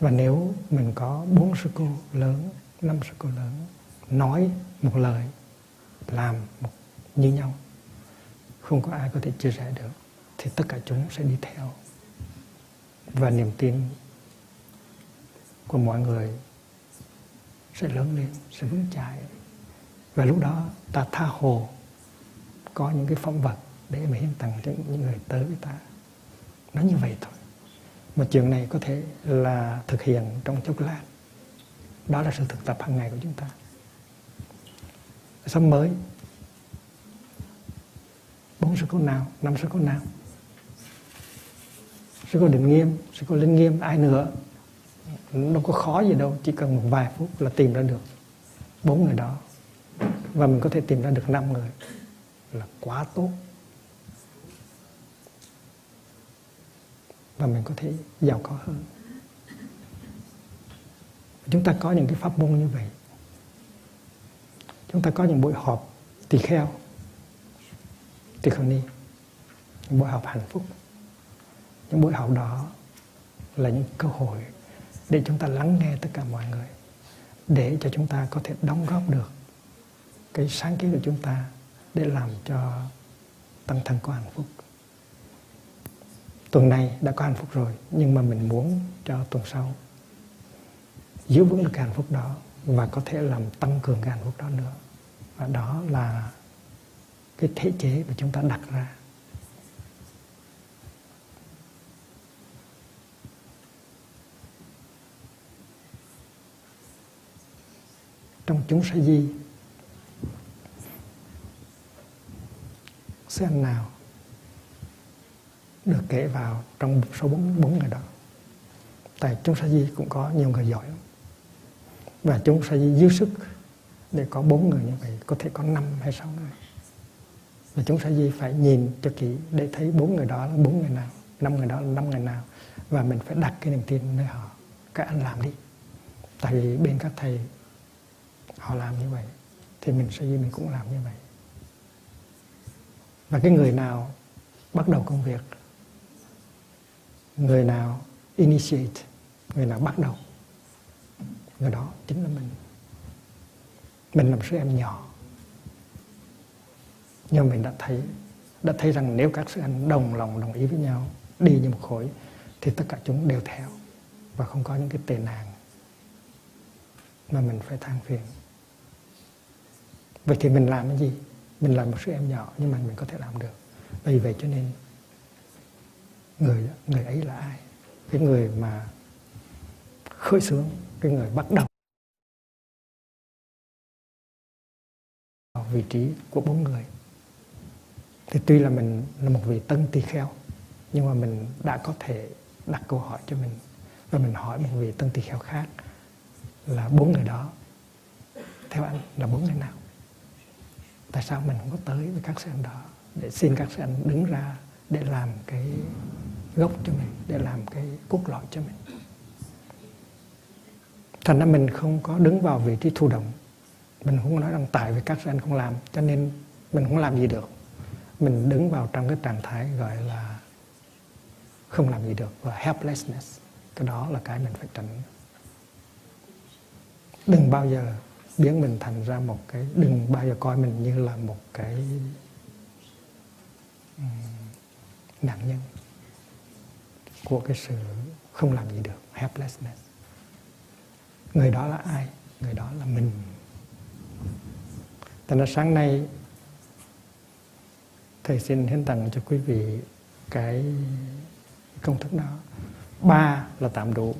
Và nếu mình có bốn sư cô lớn, năm sư cô lớn, nói một lời, làm một, như nhau, không có ai có thể chia sẻ được, thì tất cả chúng sẽ đi theo. Và niềm tin của mọi người sẽ lớn lên, sẽ vững chãi. Và lúc đó ta tha hồ có những cái phẩm vật để mà hiến tặng cho những người tới với ta. Nó như vậy thôi. Một chuyện này có thể là thực hiện trong chốc lát. Đó là sự thực tập hàng ngày của chúng ta. Sống mới. Bốn sự cố nào? Năm sự cố nào? Sự cố định nghiêm, sự cố linh nghiêm, ai nữa? Nó có khó gì đâu, chỉ cần một vài phút là tìm ra được bốn người đó. Và mình có thể tìm ra được năm người. Là quá tốt. Và mình có thể giàu có hơn. Chúng ta có những cái pháp môn như vậy. Chúng ta có những buổi họp tỳ kheo tỳ kheo ni, những buổi họp hạnh phúc. Những buổi họp đó là những cơ hội để chúng ta lắng nghe tất cả mọi người, để cho chúng ta có thể đóng góp được cái sáng kiến của chúng ta để làm cho tăng thân có hạnh phúc tuần này đã có hạnh phúc rồi, nhưng mà mình muốn cho tuần sau giữ vững được cái hạnh phúc đó và có thể làm tăng cường cái hạnh phúc đó nữa. Và đó là cái thể chế mà chúng ta đặt ra. Trong chúng sa di xem nào? Được kể vào trong số bốn bốn người đó. Tại chúng sa di cũng có nhiều người giỏi và chúng sa di dư sức để có bốn người như vậy, có thể có năm hay sáu người. Và chúng sa di phải nhìn cho kỹ để thấy bốn người đó là bốn người nào, năm người đó là năm người nào. Và mình phải đặt cái niềm tin nơi họ, các anh làm đi. Tại vì bên các thầy, họ làm như vậy, thì mình sẽ mình cũng làm như vậy. Và cái người nào bắt đầu công việc người nào initiate, người nào bắt đầu, người đó chính là mình. Mình làm sư em nhỏ. Nhưng mình đã thấy đã thấy rằng nếu các sư anh đồng lòng, đồng ý với nhau, đi như một khối, thì tất cả chúng đều theo và không có những cái tệ nạn mà mình phải than phiền. Vậy thì mình làm cái gì? Mình là một sư em nhỏ, nhưng mà mình có thể làm được. Vì vậy cho nên người người ấy là ai? Cái người mà khơi sướng, cái người bắt đầu. Vị trí của bốn người. Thì tuy là mình là một vị tân tỳ kheo nhưng mà mình đã có thể đặt câu hỏi cho mình. Và mình hỏi một vị tân tỳ kheo khác là bốn người đó theo anh là bốn người nào? Tại sao mình không có tới với các sư anh đó để xin các sư anh đứng ra để làm cái gốc cho mình để làm cái cốt lõi cho mình. Thành ra mình không có đứng vào vị trí thụ động. Mình không nói rằng tại vì các sư anh không làm cho nên mình không làm gì được. Mình đứng vào trong cái trạng thái gọi là không làm gì được và helplessness. Cái đó là cái mình phải tránh. Đừng bao giờ biến mình thành ra một cái đừng bao giờ coi mình như là một cái um, nạn nhân của cái sự không làm gì được, helplessness. Người đó là ai? Người đó là mình. Tại ra sáng nay, thầy xin hiến tặng cho quý vị cái công thức đó. Ba là tạm đủ,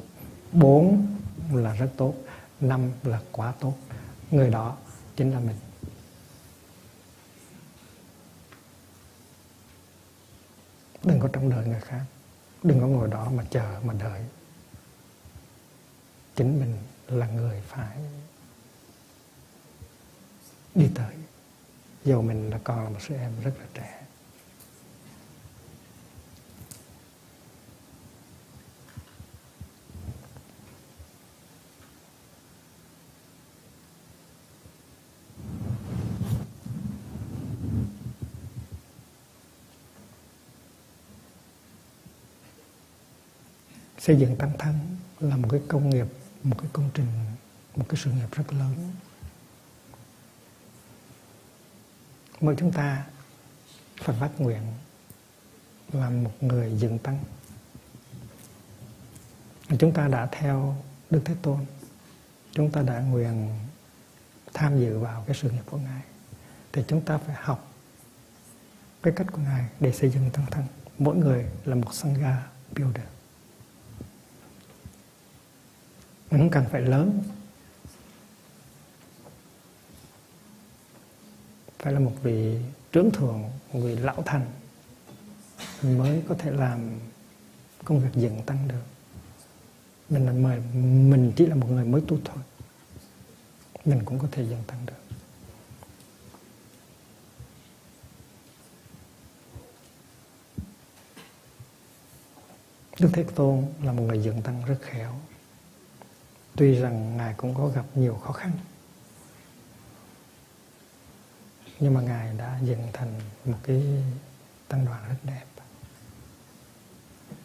bốn là rất tốt, năm là quá tốt. Người đó chính là mình. Đừng có trông đợi người khác đừng có ngồi đó mà chờ, mà đợi. Chính mình là người phải đi tới. Dù mình là còn là một sư em rất là trẻ. Xây dựng tăng thân là một cái công nghiệp, một cái công trình, một cái sự nghiệp rất lớn. Mỗi chúng ta phải phát nguyện làm một người dựng tăng. Chúng ta đã theo đức thế tôn. Chúng ta đã nguyện tham dự vào cái sự nghiệp của ngài. Thì chúng ta phải học cái cách của ngài để xây dựng tăng thân. Mỗi người là một sangha builder nó không cần phải lớn. Phải là một vị trưởng thượng, một vị lão thành mới có thể làm công việc dựng tăng được. Mình là mời, mình chỉ là một người mới tu thôi. Mình cũng có thể dựng tăng được. Đức Thế Tôn là một người dựng tăng rất khéo tuy rằng ngài cũng có gặp nhiều khó khăn, nhưng mà ngài đã dựng thành một cái tăng đoàn rất đẹp.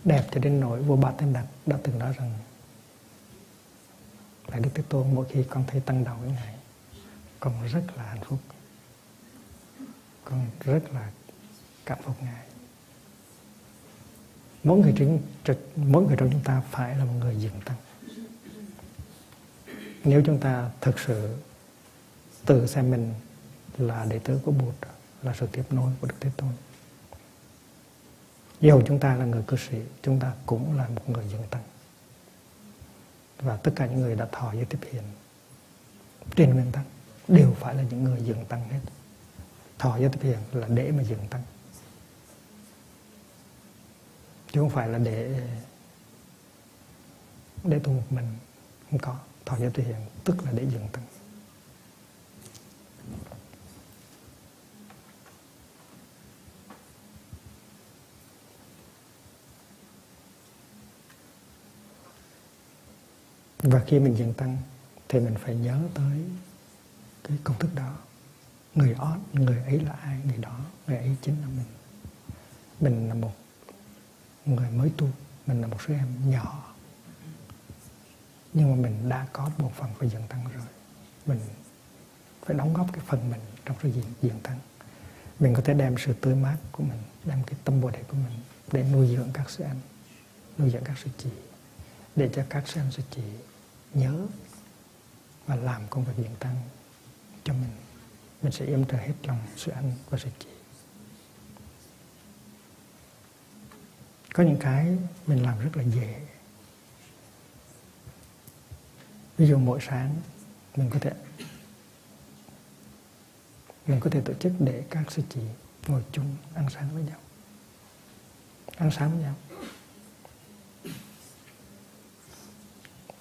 Đẹp cho đến nỗi vua ba tên đặt đã từng nói rằng là đức thế tôn mỗi khi con thấy tăng đầu với ngài, con rất là hạnh phúc, con rất là cảm phục ngài. Mỗi người trong, mỗi người trong chúng ta phải là một người dựng tăng nếu chúng ta thực sự tự xem mình là đệ tử của Bụt, là sự tiếp nối của Đức Thế Tôn. Dù chúng ta là người cư sĩ, chúng ta cũng là một người dân tăng và tất cả những người đã thọ giới tiếp hiện trên nguyên tắc đều phải là những người dừng tăng hết. Thọ giới tiếp hiện là để mà dừng tăng chứ không phải là để để tu một mình, không có thọ giới tiếp hiện, tức là để dừng tăng và khi mình dừng tăng thì mình phải nhớ tới cái công thức đó. Người ót người ấy là ai, người đó, người ấy chính là mình. Mình là một người mới tu, mình là một số em nhỏ nhưng mà mình đã có một phần phải dừng tăng rồi. Mình phải đóng góp cái phần mình trong cái diện, diện tăng mình có thể đem sự tươi mát của mình đem cái tâm bồ đề của mình để nuôi dưỡng các sư anh nuôi dưỡng các sư chị để cho các sư anh sư chị nhớ và làm công việc diện tăng cho mình. Mình sẽ yếm trợ hết lòng sự anh và sự chị. Có những cái mình làm rất là dễ ví dụ mỗi sáng mình có thể, mình có thể tổ chức để các sư chị ngồi chung ăn sáng với nhau. Ăn sáng với nhau.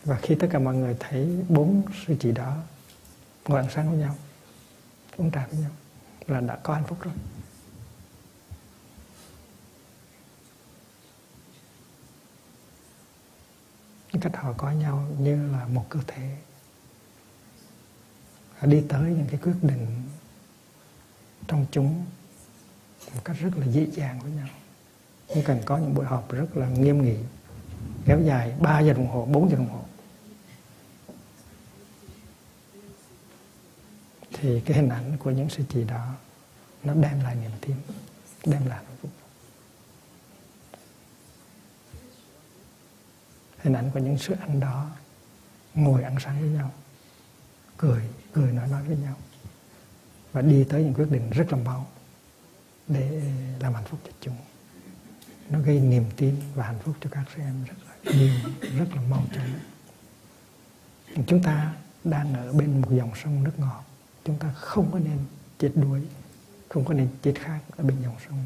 Và khi tất cả mọi người thấy bốn sư chị đó ngồi ăn sáng với nhau, uống trà với nhau là đã có hạnh phúc rồi. Cách họ có nhau như là một cơ thể. Họ đi tới những cái quyết định trong chúng một cách rất là dễ dàng với nhau. Không cần có những buổi họp rất là nghiêm nghị, kéo dài 3 giờ đồng hồ 4 giờ đồng hồ. Thì cái hình ảnh của những sự chỉ đó nó đem lại niềm tin, đem lại hạnh phúc. Hình ảnh của những sự anh đó ngồi ăn sáng với nhau, cười cười nói nói với nhau và đi tới những quyết định rất là mau để làm hạnh phúc cho chúng. Nó gây niềm tin và hạnh phúc cho các sư em rất là nhiều, rất là mau chóng. Chúng ta đang ở bên một dòng sông nước ngọt. Chúng ta không có nên chết đuối, không có nên chết khác ở bên dòng sông.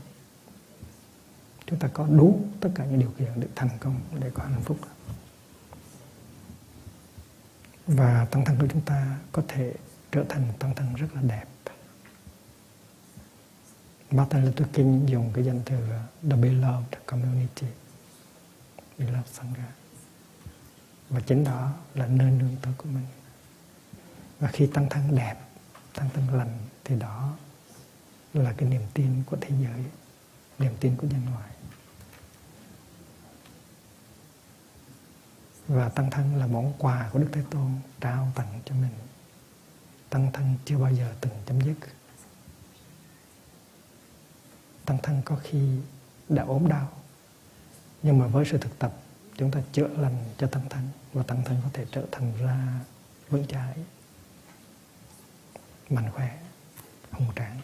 Chúng ta có đủ tất cả những điều kiện để thành công, để có hạnh phúc và tăng thân của chúng ta có thể trở thành một tăng thân rất là đẹp. Martin Luther King dùng cái danh từ uh, The Beloved Community, Beloved Sangha. Và chính đó là nơi nương tựa của mình. Và khi tăng thân đẹp, tăng thân lành, thì đó là cái niềm tin của thế giới, niềm tin của nhân loại. Và tăng thân là món quà của đức thế tôn trao tặng cho mình. Tăng thân chưa bao giờ từng chấm dứt. Tăng thân có khi đã ốm đau. Nhưng mà với sự thực tập, chúng ta chữa lành cho tăng thân và tăng thân có thể trở thành ra vững chãi, mạnh khỏe, hùng tráng.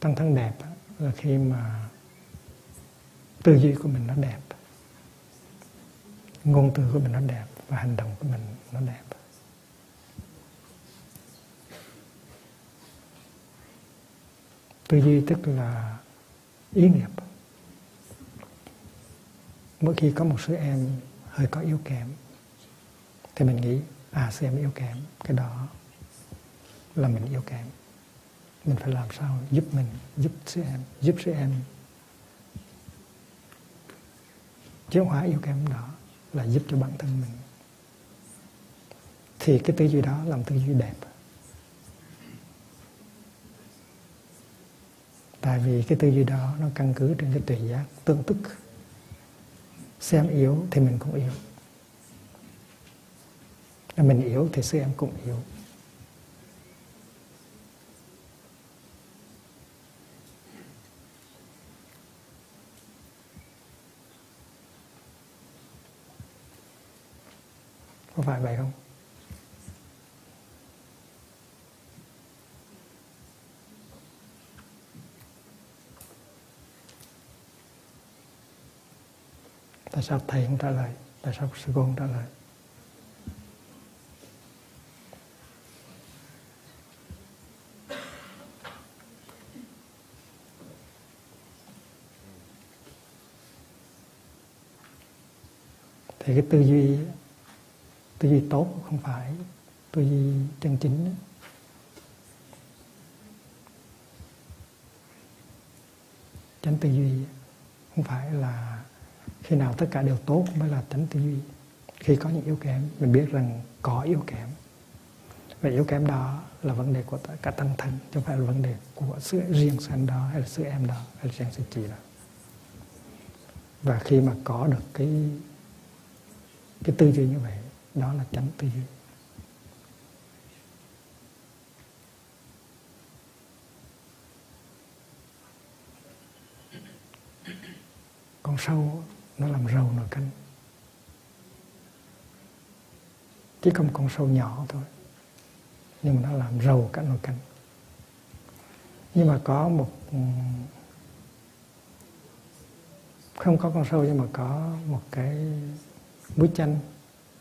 Tăng thân đẹp là khi mà tư duy của mình nó đẹp. Ngôn từ của mình nó đẹp và hành động của mình nó đẹp. Tư duy tức là ý nghiệp mỗi khi có một số em hơi có yếu kém, thì mình nghĩ à sư em yếu kém, cái đó là mình yếu kém mình phải làm sao giúp mình, giúp sư em, giúp sư em. Chuyển hóa yêu kém đó là giúp cho bản thân mình. Thì cái tư duy đó làm tư duy đẹp. Tại vì cái tư duy đó nó căn cứ trên cái tuệ giác, tương tức. Xem yếu thì mình cũng yếu. Mình yếu thì sư em cũng yếu. Có phải vậy không? Tại sao thầy không trả lời? Tại sao sư cô không trả lời? Thì cái tư duy tư duy tốt không phải tư duy chân chính. Chánh tư duy không phải là khi nào tất cả đều tốt mới là chánh tư duy. Khi có những yếu kém, mình biết rằng có yếu kém. Và yếu kém đó là vấn đề của tất cả tăng thân, chứ không phải là vấn đề của sự riêng sanh đó hay là sự em đó hay là riêng sự chị đó. Và khi mà có được cái cái tư duy như vậy đó là chánh tư duy con sâu, nó làm rầu nồi canh. Chỉ không con sâu nhỏ thôi, nhưng mà nó làm rầu cả nồi canh. Nhưng mà có một, không có con sâu, nhưng mà có một cái muối chanh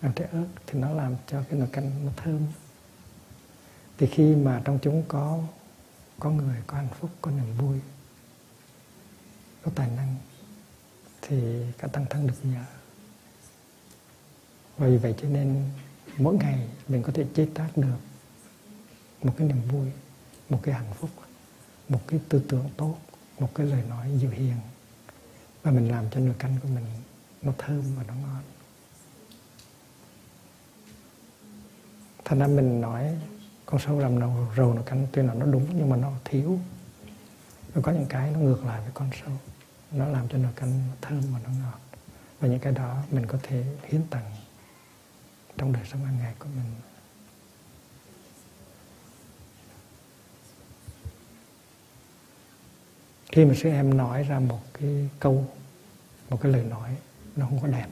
ăn trái ớt thì nó làm cho cái nồi canh nó thơm. Thì khi mà trong chúng có có người, có hạnh phúc, có niềm vui, có tài năng, thì cả tăng thân được nhờ. Và vì vậy cho nên mỗi ngày mình có thể chế tác được một cái niềm vui, một cái hạnh phúc, một cái tư tưởng tốt, một cái lời nói dịu hiền. Và mình làm cho nồi canh của mình nó thơm và nó ngon. Thành ra mình nói con sâu làm đầu, rầu nó canh tuy là nó đúng nhưng mà nó thiếu. Rồi có những cái nó ngược lại với con sâu nó làm cho nồi canh thơm và nó ngọt. Và những cái đó mình có thể hiến tặng trong đời sống hàng ngày của mình. Khi mà sư em nói ra một cái câu, một cái lời nói nó không có đẹp.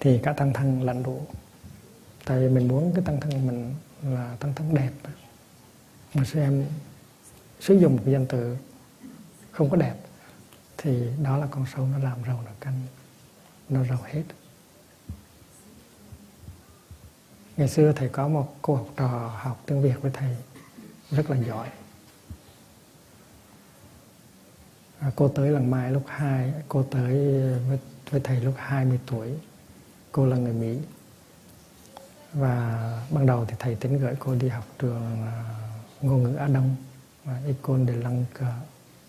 Thì các tăng thân lạnh đủ tại vì mình muốn cái tăng thân mình là tăng thân đẹp. Mà xem sử dụng một cái danh từ không có đẹp thì đó là con sâu nó làm rầu nó canh nó rầu hết. Ngày xưa thầy có một cô học trò học tiếng việt với thầy rất là giỏi. À, cô tới lần mai lúc 2 cô tới với, với thầy lúc 20 tuổi. Cô là người mỹ và ban đầu thì thầy tính gửi cô đi học trường à, ngôn ngữ Á Đông và Ecole à, de Langue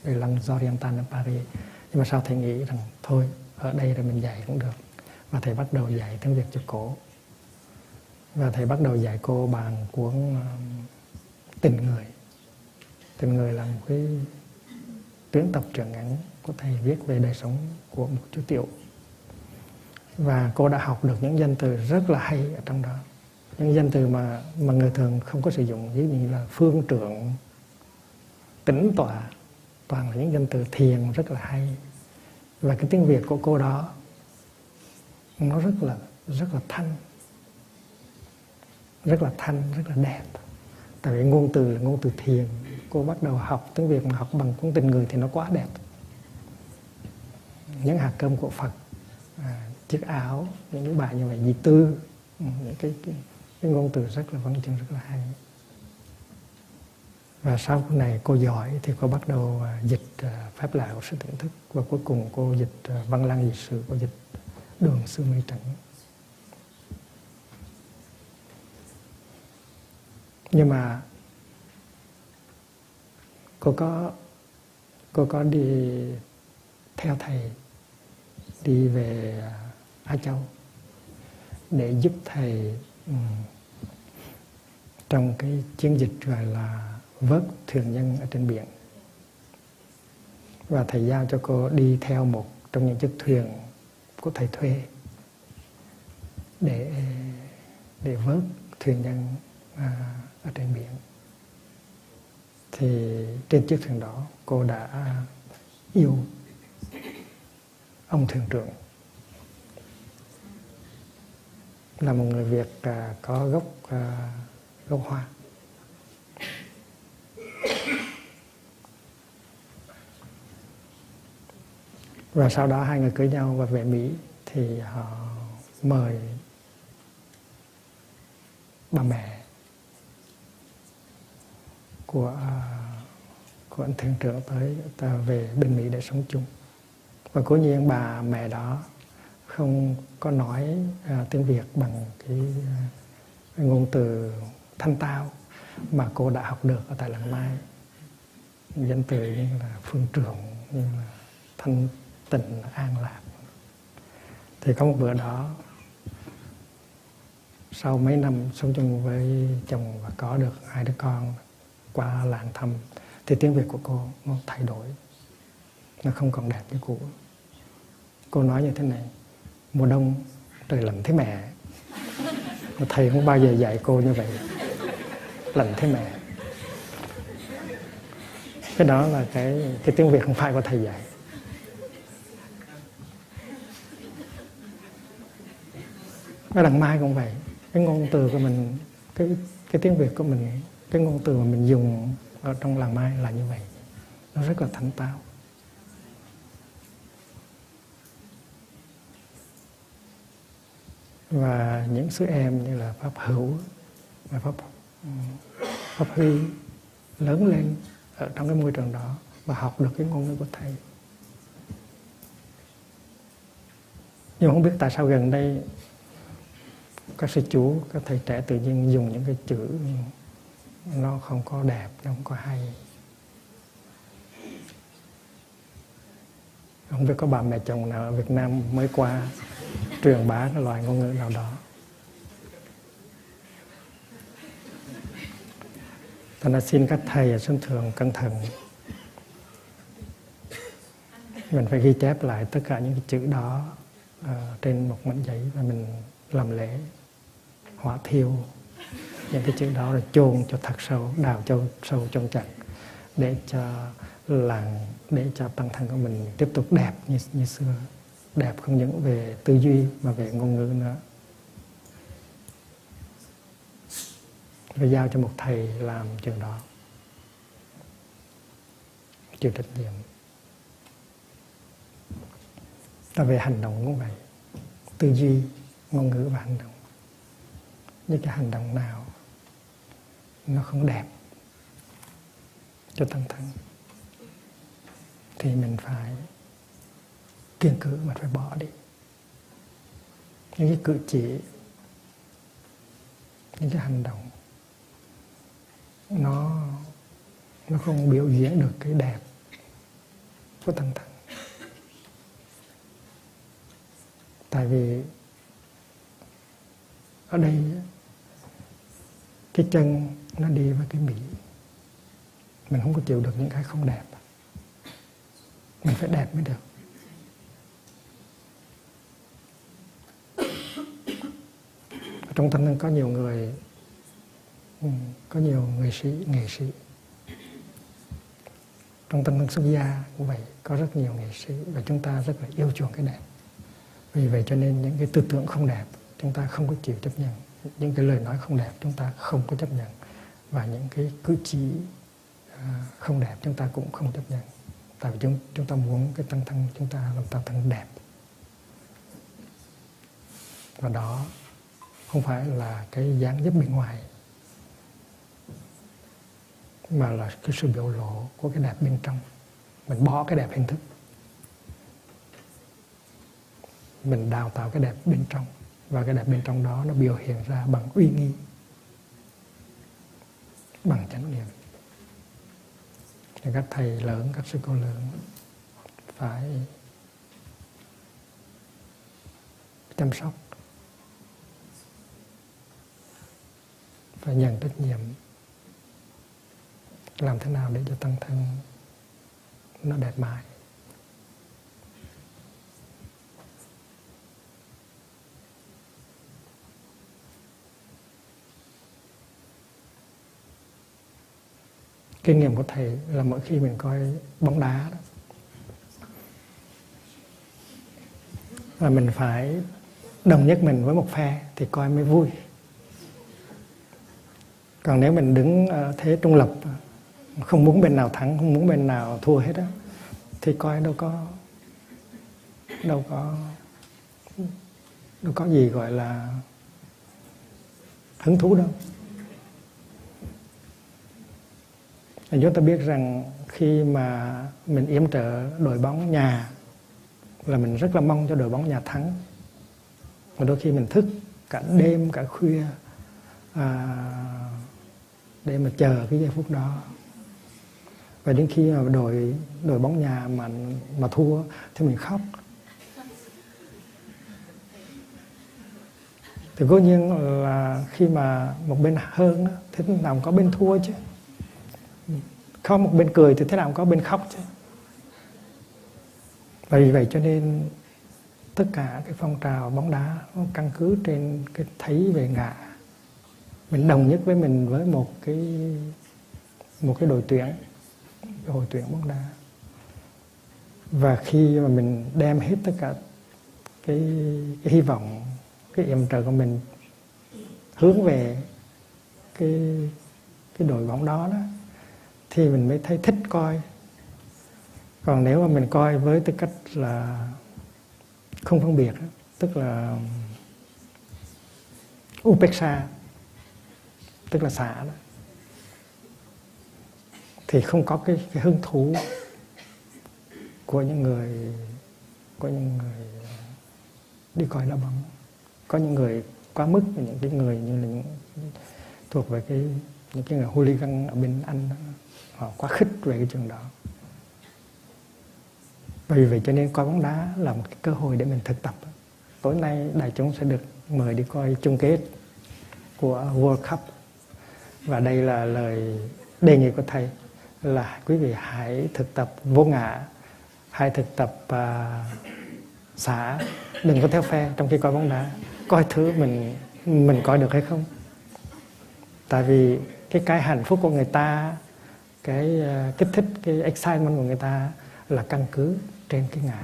de Langue Orientale ở Paris. Nhưng mà sau thầy nghĩ rằng, thôi, ở đây rồi mình dạy cũng được. Và thầy bắt đầu dạy tiếng Việt cho cô. Và thầy bắt đầu dạy cô bằng cuốn à, tình người. Tình người là một cái tuyến tập truyện ngắn của thầy viết về đời sống của một chú tiểu. Và cô đã học được những danh từ rất là hay ở trong đó những danh từ mà mà người thường không có sử dụng ví dụ như là phương trưởng tĩnh tọa toàn là những danh từ thiền rất là hay. Và cái tiếng việt của cô đó nó rất là rất là thanh rất là thanh rất là đẹp. Tại vì ngôn từ là ngôn từ thiền. Cô bắt đầu học tiếng việt mà học bằng cuốn tình người thì nó quá đẹp. Những hạt cơm của phật à, chiếc áo những cái bài như vậy di tư những cái, cái cái ngôn từ rất là văn chương rất là hay. Và sau này cô giỏi thì cô bắt đầu à, dịch à, pháp lạ sự tỉnh thức. Và cuối cùng cô dịch à, văn lang dịch sử cô dịch đường sư mây trận nhưng mà cô có cô có đi theo thầy đi về Á Châu để giúp thầy um, trong cái chiến dịch gọi là vớt thuyền nhân ở trên biển. Và thầy giao cho cô đi theo một trong những chiếc thuyền của thầy thuê để để vớt thuyền nhân à, ở trên biển. Thì trên chiếc thuyền đó cô đã yêu ông thuyền trưởng. Là một người Việt à, có gốc à, gốc Hoa. Và sau đó hai người cưới nhau và về Mỹ thì họ mời bà mẹ của ờ, của anh thuyền trưởng tới ta về bên Mỹ để sống chung. Và cố nhiên bà mẹ đó không có nói uh, tiếng Việt bằng cái uh, ngôn từ thanh tao mà cô đã học được ở tại làng Mai. Danh từ như là phương trưởng như là thanh tịnh, an lạc. Thì có một bữa đó, sau mấy năm sống chung với chồng và có được hai đứa con qua làng thăm, thì tiếng Việt của cô nó thay đổi. Nó không còn đẹp như cũ. Cô nói như thế này, mùa đông trời lạnh thế mẹ. Thầy không bao giờ dạy cô như vậy lành thế mẹ. Cái đó là cái cái tiếng Việt không phải của thầy dạy. Cái đằng mai cũng vậy. Cái ngôn từ của mình, cái cái tiếng việt của mình, cái ngôn từ mà mình dùng ở trong làng mai là như vậy. Nó rất là thánh táo và những sư em như là pháp hữu và pháp phát huy lớn lên ở trong cái môi trường đó và học được cái ngôn ngữ của thầy. Nhưng không biết tại sao gần đây các sư chú, các thầy trẻ tự nhiên dùng những cái chữ nó không có đẹp, nó không có hay. Không biết có bà mẹ chồng nào ở Việt Nam mới qua truyền bá cái loại ngôn ngữ nào đó. Thành ra xin các thầy ở xuân thường cẩn thận. Mình phải ghi chép lại tất cả những cái chữ đó uh, trên một mảnh giấy và mình làm lễ hỏa thiêu những cái chữ đó là chôn cho thật sâu đào cho sâu trong chặt để cho làng để cho bản thân của mình tiếp tục đẹp như như xưa. Đẹp không những về tư duy mà về ngôn ngữ nữa. Và giao cho một thầy làm trường đó. Chịu trách nhiệm. Ta về hành động cũng vậy tư duy, ngôn ngữ và hành động. Những cái hành động nào nó không đẹp cho tâm thân, thì mình phải kiên cử mà phải bỏ đi. Những cái cử chỉ, những cái hành động nó nó không biểu diễn được cái đẹp của tăng thân tại vì ở đây cái chân nó đi với cái mỹ mình không có chịu được những cái không đẹp. Mình phải đẹp mới được. Trong thanh có nhiều người Ừ, có nhiều người sĩ, nghệ sĩ. Trong tâm thân xuất gia cũng vậy, có rất nhiều nghệ sĩ và chúng ta rất là yêu chuộng cái đẹp. Vì vậy cho nên những cái tư tưởng không đẹp, chúng ta không có chịu chấp nhận. Những cái lời nói không đẹp, chúng ta không có chấp nhận. Và những cái cử chỉ à, không đẹp, chúng ta cũng không chấp nhận. Tại vì chúng chúng ta muốn cái tăng thân, chúng ta làm tăng thân đẹp. Và đó không phải là cái dáng dấp bên ngoài mà là cái sự biểu lộ của cái đẹp bên trong. Mình bỏ cái đẹp hình thức. Mình đào tạo cái đẹp bên trong. Và cái đẹp bên trong đó nó biểu hiện ra bằng uy nghi. Bằng chánh niệm. Thì các thầy lớn, các sư cô lớn phải chăm sóc. Phải nhận trách nhiệm làm thế nào để cho tăng thân nó đẹp mãi? Kinh nghiệm của thầy là mỗi khi mình coi bóng đá đó, là mình phải đồng nhất mình với một phe thì coi mới vui. Còn nếu mình đứng ở thế trung lập không muốn bên nào thắng không muốn bên nào thua hết á. Thì coi đâu có đâu có đâu có gì gọi là hứng thú đâu. Chúng ta biết rằng khi mà mình yểm trợ đội bóng nhà là mình rất là mong cho đội bóng nhà thắng. Và đôi khi mình thức cả đêm cả khuya à, để mà chờ cái giây phút đó và đến khi ờ, mà đội đội bóng nhà mà mà thua, thì mình khóc. Thì cố nhiên là khi mà một bên hơn thì nào có bên thua chứ. Không, một bên cười thì thế nào cũng có bên khóc chứ. Và vì vậy cho nên tất cả cái phong trào bóng đá nó căn cứ trên cái thấy về ngã. Mình đồng nhất với mình với một cái một cái đội tuyển hội tuyển bóng đá. Và khi mà mình đem hết tất cả cái, cái hy vọng cái em trợ của mình hướng về cái cái đội bóng đó đó thì mình mới thấy thích coi. Còn nếu mà mình coi với tư cách là không phân biệt tức là upexa tức là xả đó thì không có cái, cái hứng thú của những người của những người đi coi đá bóng. Có những người quá mức những cái người như là những thuộc về cái những cái người hooligan ở bên anh đó, họ quá khích về cái trường đó. Vì vậy cho nên coi bóng đá là một cái cơ hội để mình thực tập. Tối nay đại chúng sẽ được mời đi coi chung kết của World Cup. Và đây là lời đề nghị của thầy là quý vị hãy thực tập vô ngã hãy thực tập uh, xả. Đừng có theo phe trong khi coi bóng đá. Coi thứ mình mình coi được hay không? Tại vì cái cái hạnh phúc của người ta cái uh, kích thích cái excitement của người ta là căn cứ trên cái ngã.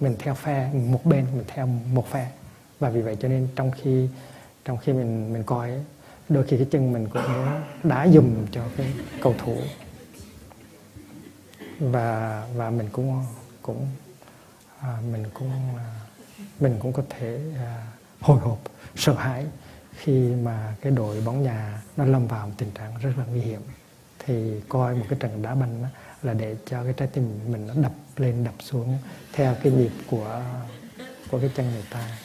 Mình theo phe một bên mình theo một phe. Và vì vậy cho nên trong khi trong khi mình mình coi đôi khi cái chân mình cũng đá dùm cho cái cầu thủ và và mình cũng cũng à, mình cũng à, mình cũng có thể à, hồi hộp sợ hãi khi mà cái đội bóng nhà nó lâm vào một tình trạng rất là nguy hiểm. Thì coi một cái trận đá banh đó, là để cho cái trái tim mình nó đập lên đập xuống theo cái nhịp của của cái chân người ta.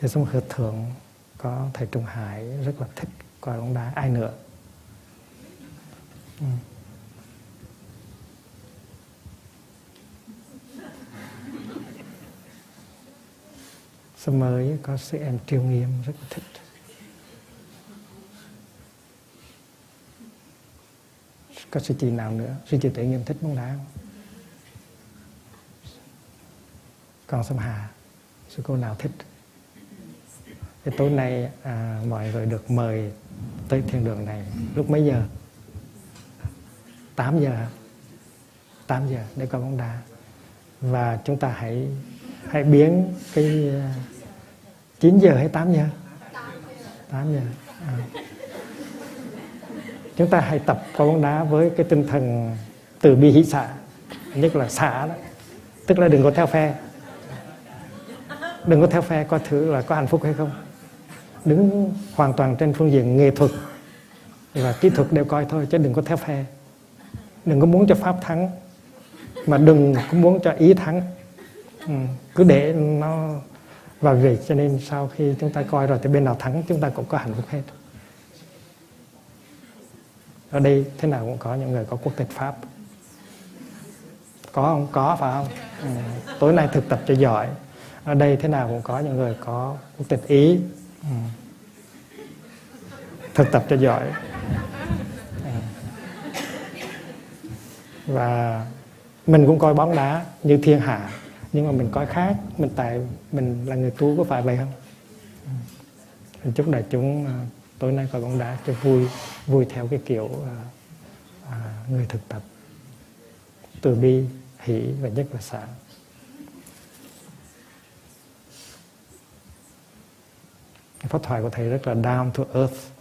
Thì sống hợp thượng có thầy Trung Hải rất là thích coi bóng đá. Ai nữa? Ừ. sơ mới có sự em triêu nghiêm rất là thích. Có sư chị nào nữa? Sư chị tự nghiêm thích bóng đá. Không còn sâm hà sư cô nào thích? Thì tối nay à, mọi người được mời tới thiên đường này. Lúc mấy giờ? 8 giờ 8 giờ để coi bóng đá. Và chúng ta hãy hãy biến cái ờ, 9 giờ hay 8 giờ? 8 giờ. À chúng ta hãy tập cầu bóng đá với cái tinh thần từ bi hỷ xả nhất là xả đó. Tức là đừng có theo phe. Đừng có theo phe coi thử là có hạnh phúc hay không. Đứng hoàn toàn trên phương diện nghệ thuật và kỹ thuật đều coi thôi, chứ đừng có theo phe. Đừng có muốn cho pháp thắng, mà đừng có muốn cho ý thắng ừ, cứ để nó và vì cho nên sau khi chúng ta coi rồi thì bên nào thắng chúng ta cũng có hạnh phúc hết. Ở đây thế nào cũng có những người có quốc tịch pháp. Có không? Có phải không? Ừ. tối nay thực tập cho giỏi. Ở đây thế nào cũng có những người có quốc tịch ý. Ừ. thực tập cho giỏi. Ừ. Và mình cũng coi bóng đá như thiên hạ nhưng mà mình coi khác, mình tại mình là người tu có phải vậy không? Mình chúc đại chúng à, tối nay coi bóng đá cho vui vui theo cái kiểu à, à, người thực tập. Từ bi, hỷ và nhất là xả pháp thoại của thầy rất là down to earth.